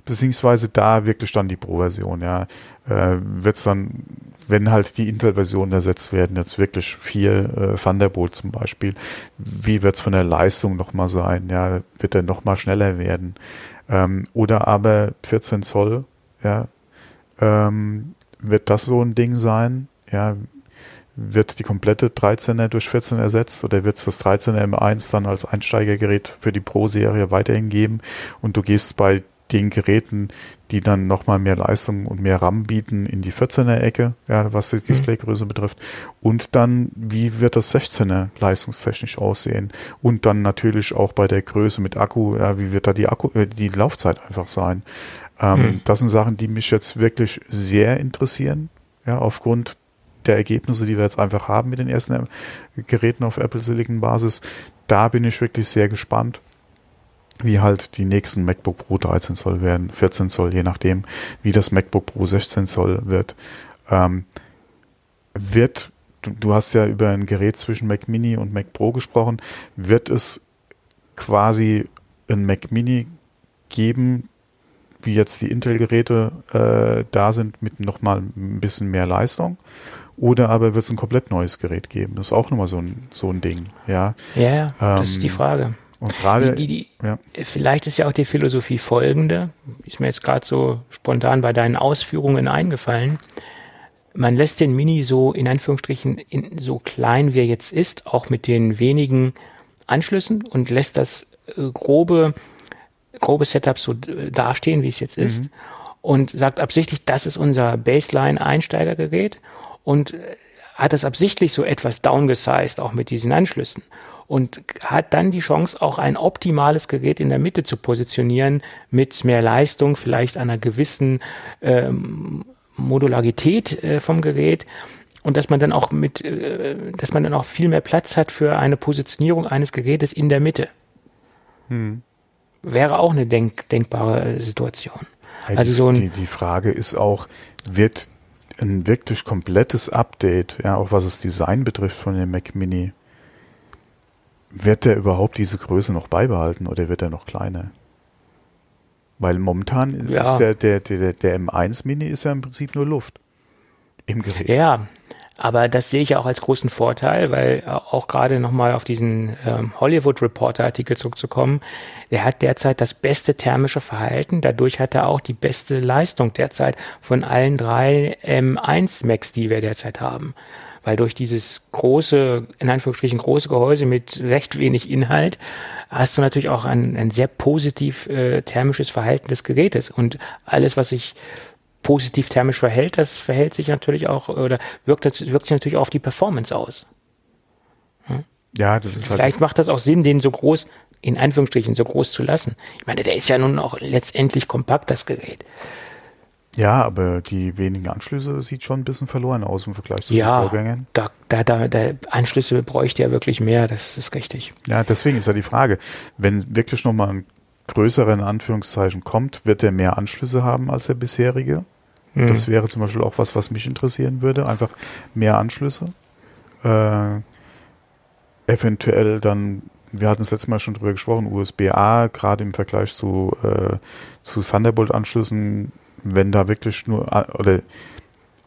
beziehungsweise da wirklich dann die Pro-Version, ja. Äh, Wird es dann, wenn halt die Intel-Versionen ersetzt werden, jetzt wirklich vier äh, Thunderbolt zum Beispiel, wie wird es von der Leistung nochmal sein, ja, wird er nochmal schneller werden? Ähm, oder aber 14 Zoll, ja, ähm, wird das so ein Ding sein, ja, wird die komplette 13er durch 14 ersetzt oder wird es das 13er M1 dann als Einsteigergerät für die Pro-Serie weiterhin geben und du gehst bei den Geräten, die dann nochmal mehr Leistung und mehr RAM bieten, in die 14er Ecke, ja, was die mhm. Displaygröße mhm. betrifft. Und dann, wie wird das 16er leistungstechnisch aussehen? Und dann natürlich auch bei der Größe mit Akku, ja, wie wird da die Akku, äh, die Laufzeit einfach sein? Ähm, mhm. Das sind Sachen, die mich jetzt wirklich sehr interessieren, ja, aufgrund der Ergebnisse, die wir jetzt einfach haben mit den ersten Geräten auf Apple Silicon Basis. Da bin ich wirklich sehr gespannt wie halt die nächsten MacBook Pro 13 Zoll werden, 14 Zoll, je nachdem, wie das MacBook Pro 16 Zoll wird. Ähm, wird, du, du hast ja über ein Gerät zwischen Mac Mini und Mac Pro gesprochen, wird es quasi ein Mac Mini geben, wie jetzt die Intel-Geräte äh, da sind, mit nochmal ein bisschen mehr Leistung? Oder aber wird es ein komplett neues Gerät geben? Das ist auch nochmal so ein, so ein Ding, ja. Ja, ja ähm, das ist die ähm, Frage. Und gerade, die, die, ja. vielleicht ist ja auch die Philosophie folgende, ist mir jetzt gerade so spontan bei deinen Ausführungen eingefallen. man lässt den Mini so in Anführungsstrichen in, so klein wie er jetzt ist, auch mit den wenigen Anschlüssen und lässt das äh, grobe, grobe Setup so äh, dastehen, wie es jetzt ist. Mhm. Und sagt absichtlich, das ist unser Baseline-Einsteigergerät und äh, hat das absichtlich so etwas downgesized, auch mit diesen Anschlüssen. Und hat dann die Chance, auch ein optimales Gerät in der Mitte zu positionieren, mit mehr Leistung, vielleicht einer gewissen ähm, Modularität äh, vom Gerät und dass man dann auch mit, äh, dass man dann auch viel mehr Platz hat für eine Positionierung eines Gerätes in der Mitte. Hm. Wäre auch eine denk denkbare Situation. Ja, also die, so ein die, die Frage ist auch, wird ein wirklich komplettes Update, ja, auch was das Design betrifft von dem Mac Mini, wird der überhaupt diese Größe noch beibehalten oder wird er noch kleiner? Weil momentan ja. ist der, der, der, der M1 Mini ist ja im Prinzip nur Luft im Gerät. Ja, aber das sehe ich ja auch als großen Vorteil, weil auch gerade nochmal auf diesen ähm, Hollywood Reporter Artikel zurückzukommen, der hat derzeit das beste thermische Verhalten, dadurch hat er auch die beste Leistung derzeit von allen drei M1 Macs, die wir derzeit haben weil durch dieses große, in Anführungsstrichen große Gehäuse mit recht wenig Inhalt hast du natürlich auch ein, ein sehr positiv äh, thermisches Verhalten des Gerätes und alles, was sich positiv thermisch verhält, das verhält sich natürlich auch oder wirkt, wirkt sich natürlich auch auf die Performance aus. Hm? Ja, das ist halt Vielleicht halt macht das auch Sinn, den so groß, in Anführungsstrichen, so groß zu lassen. Ich meine, der ist ja nun auch letztendlich kompakt, das Gerät. Ja, aber die wenigen Anschlüsse sieht schon ein bisschen verloren aus im Vergleich zu ja, den Vorgängern. Da, da, da, da Anschlüsse bräuchte ja wirklich mehr, das ist richtig. Ja, deswegen ist ja die Frage, wenn wirklich nochmal ein größerer in Anführungszeichen kommt, wird er mehr Anschlüsse haben als der bisherige? Mhm. Das wäre zum Beispiel auch was, was mich interessieren würde. Einfach mehr Anschlüsse. Äh, eventuell dann, wir hatten es letztes Mal schon drüber gesprochen, USB-A, gerade im Vergleich zu, äh, zu Thunderbolt-Anschlüssen wenn da wirklich nur oder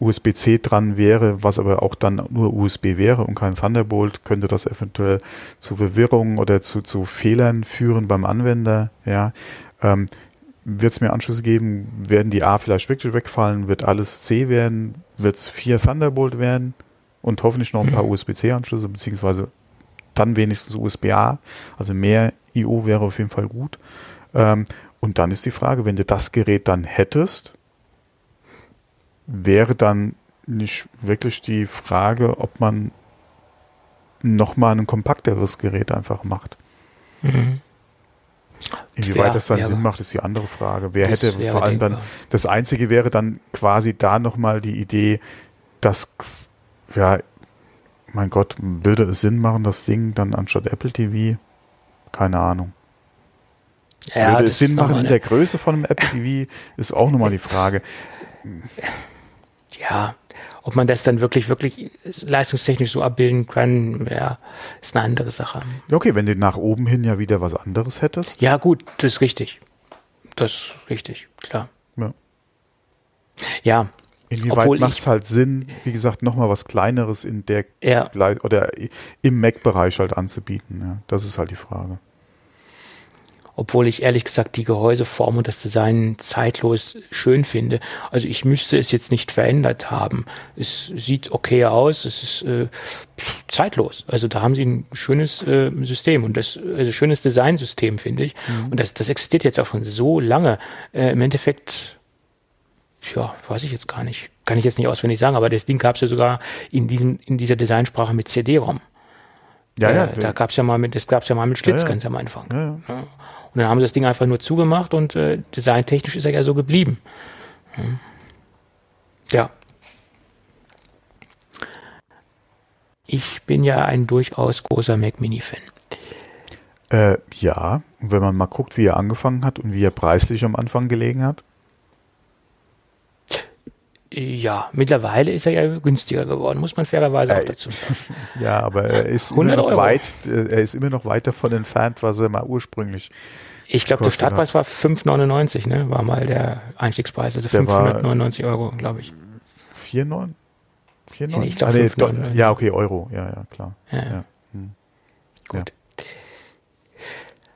USB-C dran wäre, was aber auch dann nur USB wäre und kein Thunderbolt, könnte das eventuell zu Verwirrung oder zu, zu Fehlern führen beim Anwender. Ja, ähm, wird es mehr Anschlüsse geben? Werden die A vielleicht wirklich wegfallen? Wird alles C werden? Wird es vier Thunderbolt werden? Und hoffentlich noch ein paar mhm. USB-C-Anschlüsse, beziehungsweise dann wenigstens USB-A. Also mehr IO wäre auf jeden Fall gut. Ähm, und dann ist die Frage, wenn du das Gerät dann hättest, wäre dann nicht wirklich die Frage, ob man nochmal ein kompakteres Gerät einfach macht. Mhm. Inwieweit ja, das dann Sinn macht, ist die andere Frage. Wer hätte vor allem denkbar. dann, das Einzige wäre dann quasi da nochmal die Idee, dass, ja, mein Gott, würde es Sinn machen, das Ding dann anstatt Apple TV? Keine Ahnung. Ja, Würde es Sinn machen in der Größe von einem Apple TV, ist auch nochmal die Frage. Ja, ob man das dann wirklich, wirklich leistungstechnisch so abbilden kann, ja, ist eine andere Sache. Okay, wenn du nach oben hin ja wieder was anderes hättest. Ja, gut, das ist richtig. Das ist richtig, klar. Ja. Ja. Inwieweit macht es halt Sinn, wie gesagt, nochmal was Kleineres in der ja. oder im Mac-Bereich halt anzubieten? Ja, das ist halt die Frage obwohl ich ehrlich gesagt die Gehäuseform und das Design zeitlos schön finde. Also ich müsste es jetzt nicht verändert haben. Es sieht okay aus, es ist äh, zeitlos. Also da haben sie ein schönes äh, System und das also schönes Designsystem finde ich. Mhm. Und das, das existiert jetzt auch schon so lange. Äh, Im Endeffekt ja, weiß ich jetzt gar nicht. Kann ich jetzt nicht auswendig sagen, aber das Ding gab es ja sogar in, diesem, in dieser Designsprache mit CD-ROM. Ja, ja. Äh, da gab's ja mal mit, das gab's ja mal mit Schlitz ja, ja. ganz am Anfang. Ja. Und dann haben sie das Ding einfach nur zugemacht und äh, designtechnisch ist er ja so geblieben. Ja. Ich bin ja ein durchaus großer Mac Mini-Fan. Äh, ja, wenn man mal guckt, wie er angefangen hat und wie er preislich am Anfang gelegen hat. Ja, mittlerweile ist er ja günstiger geworden, muss man fairerweise auch dazu sagen. ja, aber er ist immer noch Euro. weit, äh, er ist immer noch weit davon entfernt, was er mal ursprünglich. Ich glaube, der Startpreis war 5,99, ne? War mal der Einstiegspreis, also 599 Euro, glaube ich. 4,9? 4,9? Nee, ich glaube ah, nee, Ja, okay, Euro, ja, ja, klar. Ja. ja. Hm. Gut. Ja.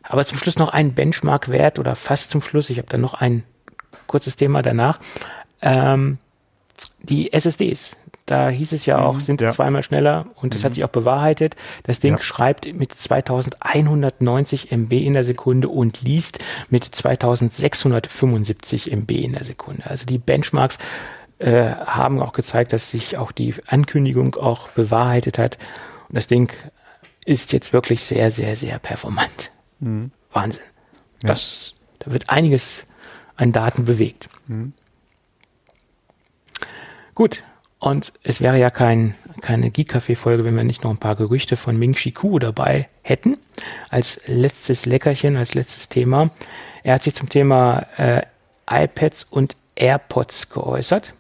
Aber zum Schluss noch ein Benchmark-Wert oder fast zum Schluss. Ich habe dann noch ein kurzes Thema danach. Ähm, die SSDs. Da hieß es ja auch, mhm, sind ja. zweimal schneller und das mhm. hat sich auch bewahrheitet. Das Ding ja. schreibt mit 2190 MB in der Sekunde und liest mit 2675 MB in der Sekunde. Also die Benchmarks äh, haben auch gezeigt, dass sich auch die Ankündigung auch bewahrheitet hat. Und das Ding ist jetzt wirklich sehr, sehr, sehr performant. Mhm. Wahnsinn. Ja. Das, da wird einiges an Daten bewegt. Mhm. Gut, und es wäre ja kein, keine Geek-Café-Folge, wenn wir nicht noch ein paar Gerüchte von Ming Chi Kuo dabei hätten. Als letztes Leckerchen, als letztes Thema. Er hat sich zum Thema äh, iPads und AirPods geäußert.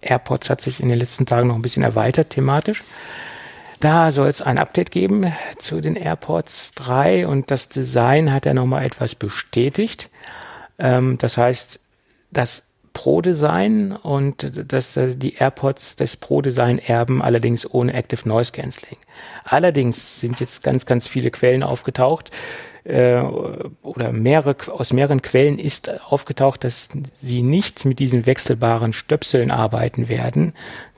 AirPods hat sich in den letzten Tagen noch ein bisschen erweitert thematisch. Da soll es ein Update geben zu den AirPods 3 und das Design hat er nochmal etwas bestätigt. Ähm, das heißt, das Pro-Design und dass die AirPods das Pro-Design erben, allerdings ohne Active Noise Cancelling. Allerdings sind jetzt ganz, ganz viele Quellen aufgetaucht äh, oder mehrere, aus mehreren Quellen ist aufgetaucht, dass sie nicht mit diesen wechselbaren Stöpseln arbeiten werden.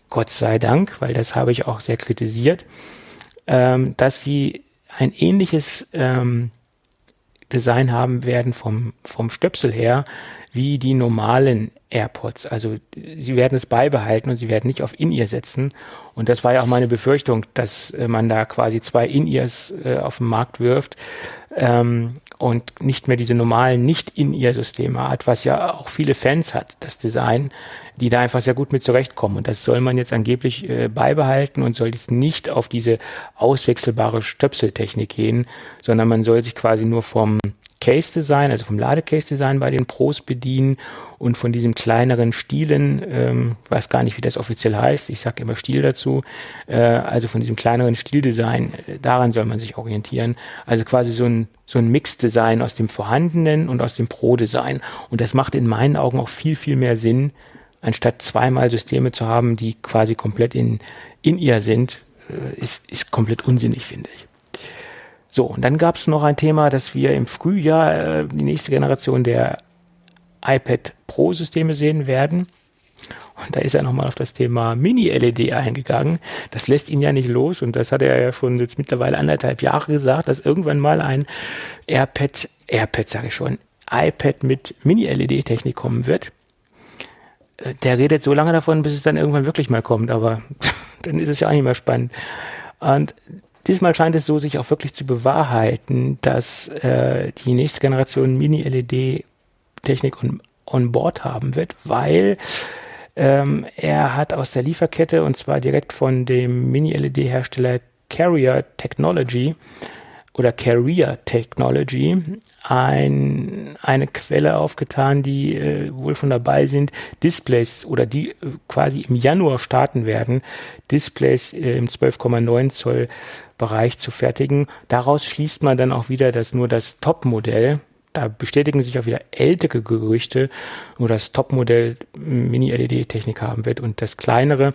Gott sei Dank, weil das habe ich auch sehr kritisiert, ähm, dass sie ein ähnliches ähm, Design haben werden vom, vom Stöpsel her, wie die normalen AirPods. Also sie werden es beibehalten und sie werden nicht auf In-Ear setzen. Und das war ja auch meine Befürchtung, dass äh, man da quasi zwei In-Ears äh, auf den Markt wirft ähm, und nicht mehr diese normalen Nicht-In-Ear-Systeme hat, was ja auch viele Fans hat, das Design, die da einfach sehr gut mit zurechtkommen. Und das soll man jetzt angeblich äh, beibehalten und soll jetzt nicht auf diese auswechselbare Stöpseltechnik gehen, sondern man soll sich quasi nur vom Case-Design, also vom Ladecase-Design bei den Pros bedienen und von diesem kleineren Stielen, ähm, weiß gar nicht, wie das offiziell heißt, ich sage immer Stil dazu, äh, also von diesem kleineren Stildesign, äh, daran soll man sich orientieren. Also quasi so ein, so ein Mix-Design aus dem vorhandenen und aus dem Pro-Design. Und das macht in meinen Augen auch viel, viel mehr Sinn, anstatt zweimal Systeme zu haben, die quasi komplett in, in ihr sind, äh, ist, ist komplett unsinnig, finde ich. So, und dann gab es noch ein Thema, dass wir im Frühjahr äh, die nächste Generation der iPad Pro-Systeme sehen werden. Und da ist er nochmal auf das Thema Mini-LED eingegangen. Das lässt ihn ja nicht los und das hat er ja schon jetzt mittlerweile anderthalb Jahre gesagt, dass irgendwann mal ein AirPad, AirPad sage ich schon, iPad mit Mini-LED-Technik kommen wird. Äh, der redet so lange davon, bis es dann irgendwann wirklich mal kommt, aber dann ist es ja auch nicht mehr spannend. Und Diesmal scheint es so sich auch wirklich zu bewahrheiten, dass äh, die nächste Generation Mini-LED-Technik on, on Board haben wird, weil ähm, er hat aus der Lieferkette und zwar direkt von dem Mini-LED-Hersteller Carrier Technology oder Carrier Technology ein, eine Quelle aufgetan, die äh, wohl schon dabei sind, Displays oder die äh, quasi im Januar starten werden, Displays äh, im 12,9 Zoll Bereich zu fertigen. Daraus schließt man dann auch wieder, dass nur das Top-Modell, da bestätigen sich auch wieder ältere Gerüchte, nur das Top-Modell Mini-LED-Technik haben wird und das kleinere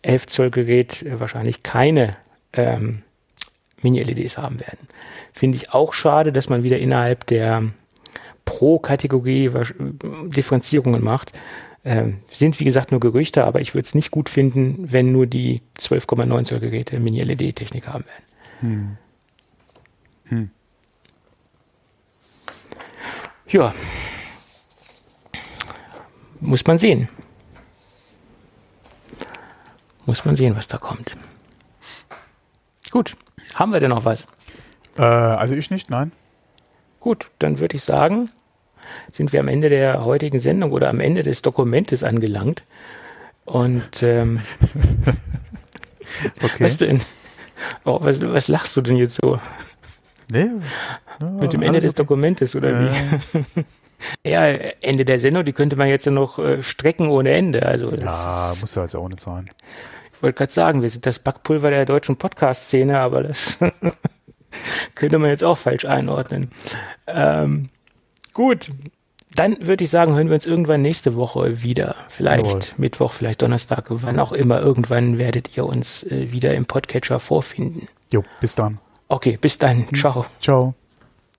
11 Zoll Gerät wahrscheinlich keine ähm, Mini-LEDs haben werden. Finde ich auch schade, dass man wieder innerhalb der Pro-Kategorie Differenzierungen macht. Ähm, sind wie gesagt nur Gerüchte, aber ich würde es nicht gut finden, wenn nur die 12,9 Zoll Geräte Mini-LED-Technik haben werden. Hm. Hm. Ja. Muss man sehen. Muss man sehen, was da kommt. Gut. Haben wir denn noch was? Äh, also ich nicht, nein. Gut, dann würde ich sagen, sind wir am Ende der heutigen Sendung oder am Ende des Dokumentes angelangt. Und ähm, okay. was denn? Oh, was, was lachst du denn jetzt so? Nee. No, Mit dem Ende des Dokumentes oder ja. wie? ja, Ende der Sendung, die könnte man jetzt ja noch äh, strecken ohne Ende. Also ja, muss ja also auch nicht sein. Ich wollte gerade sagen, wir sind das Backpulver der deutschen Podcast-Szene, aber das könnte man jetzt auch falsch einordnen. Ähm, Gut, dann würde ich sagen, hören wir uns irgendwann nächste Woche wieder. Vielleicht Jawohl. Mittwoch, vielleicht Donnerstag, wann auch immer. Irgendwann werdet ihr uns äh, wieder im Podcatcher vorfinden. Jo, bis dann. Okay, bis dann. Ciao. Ciao.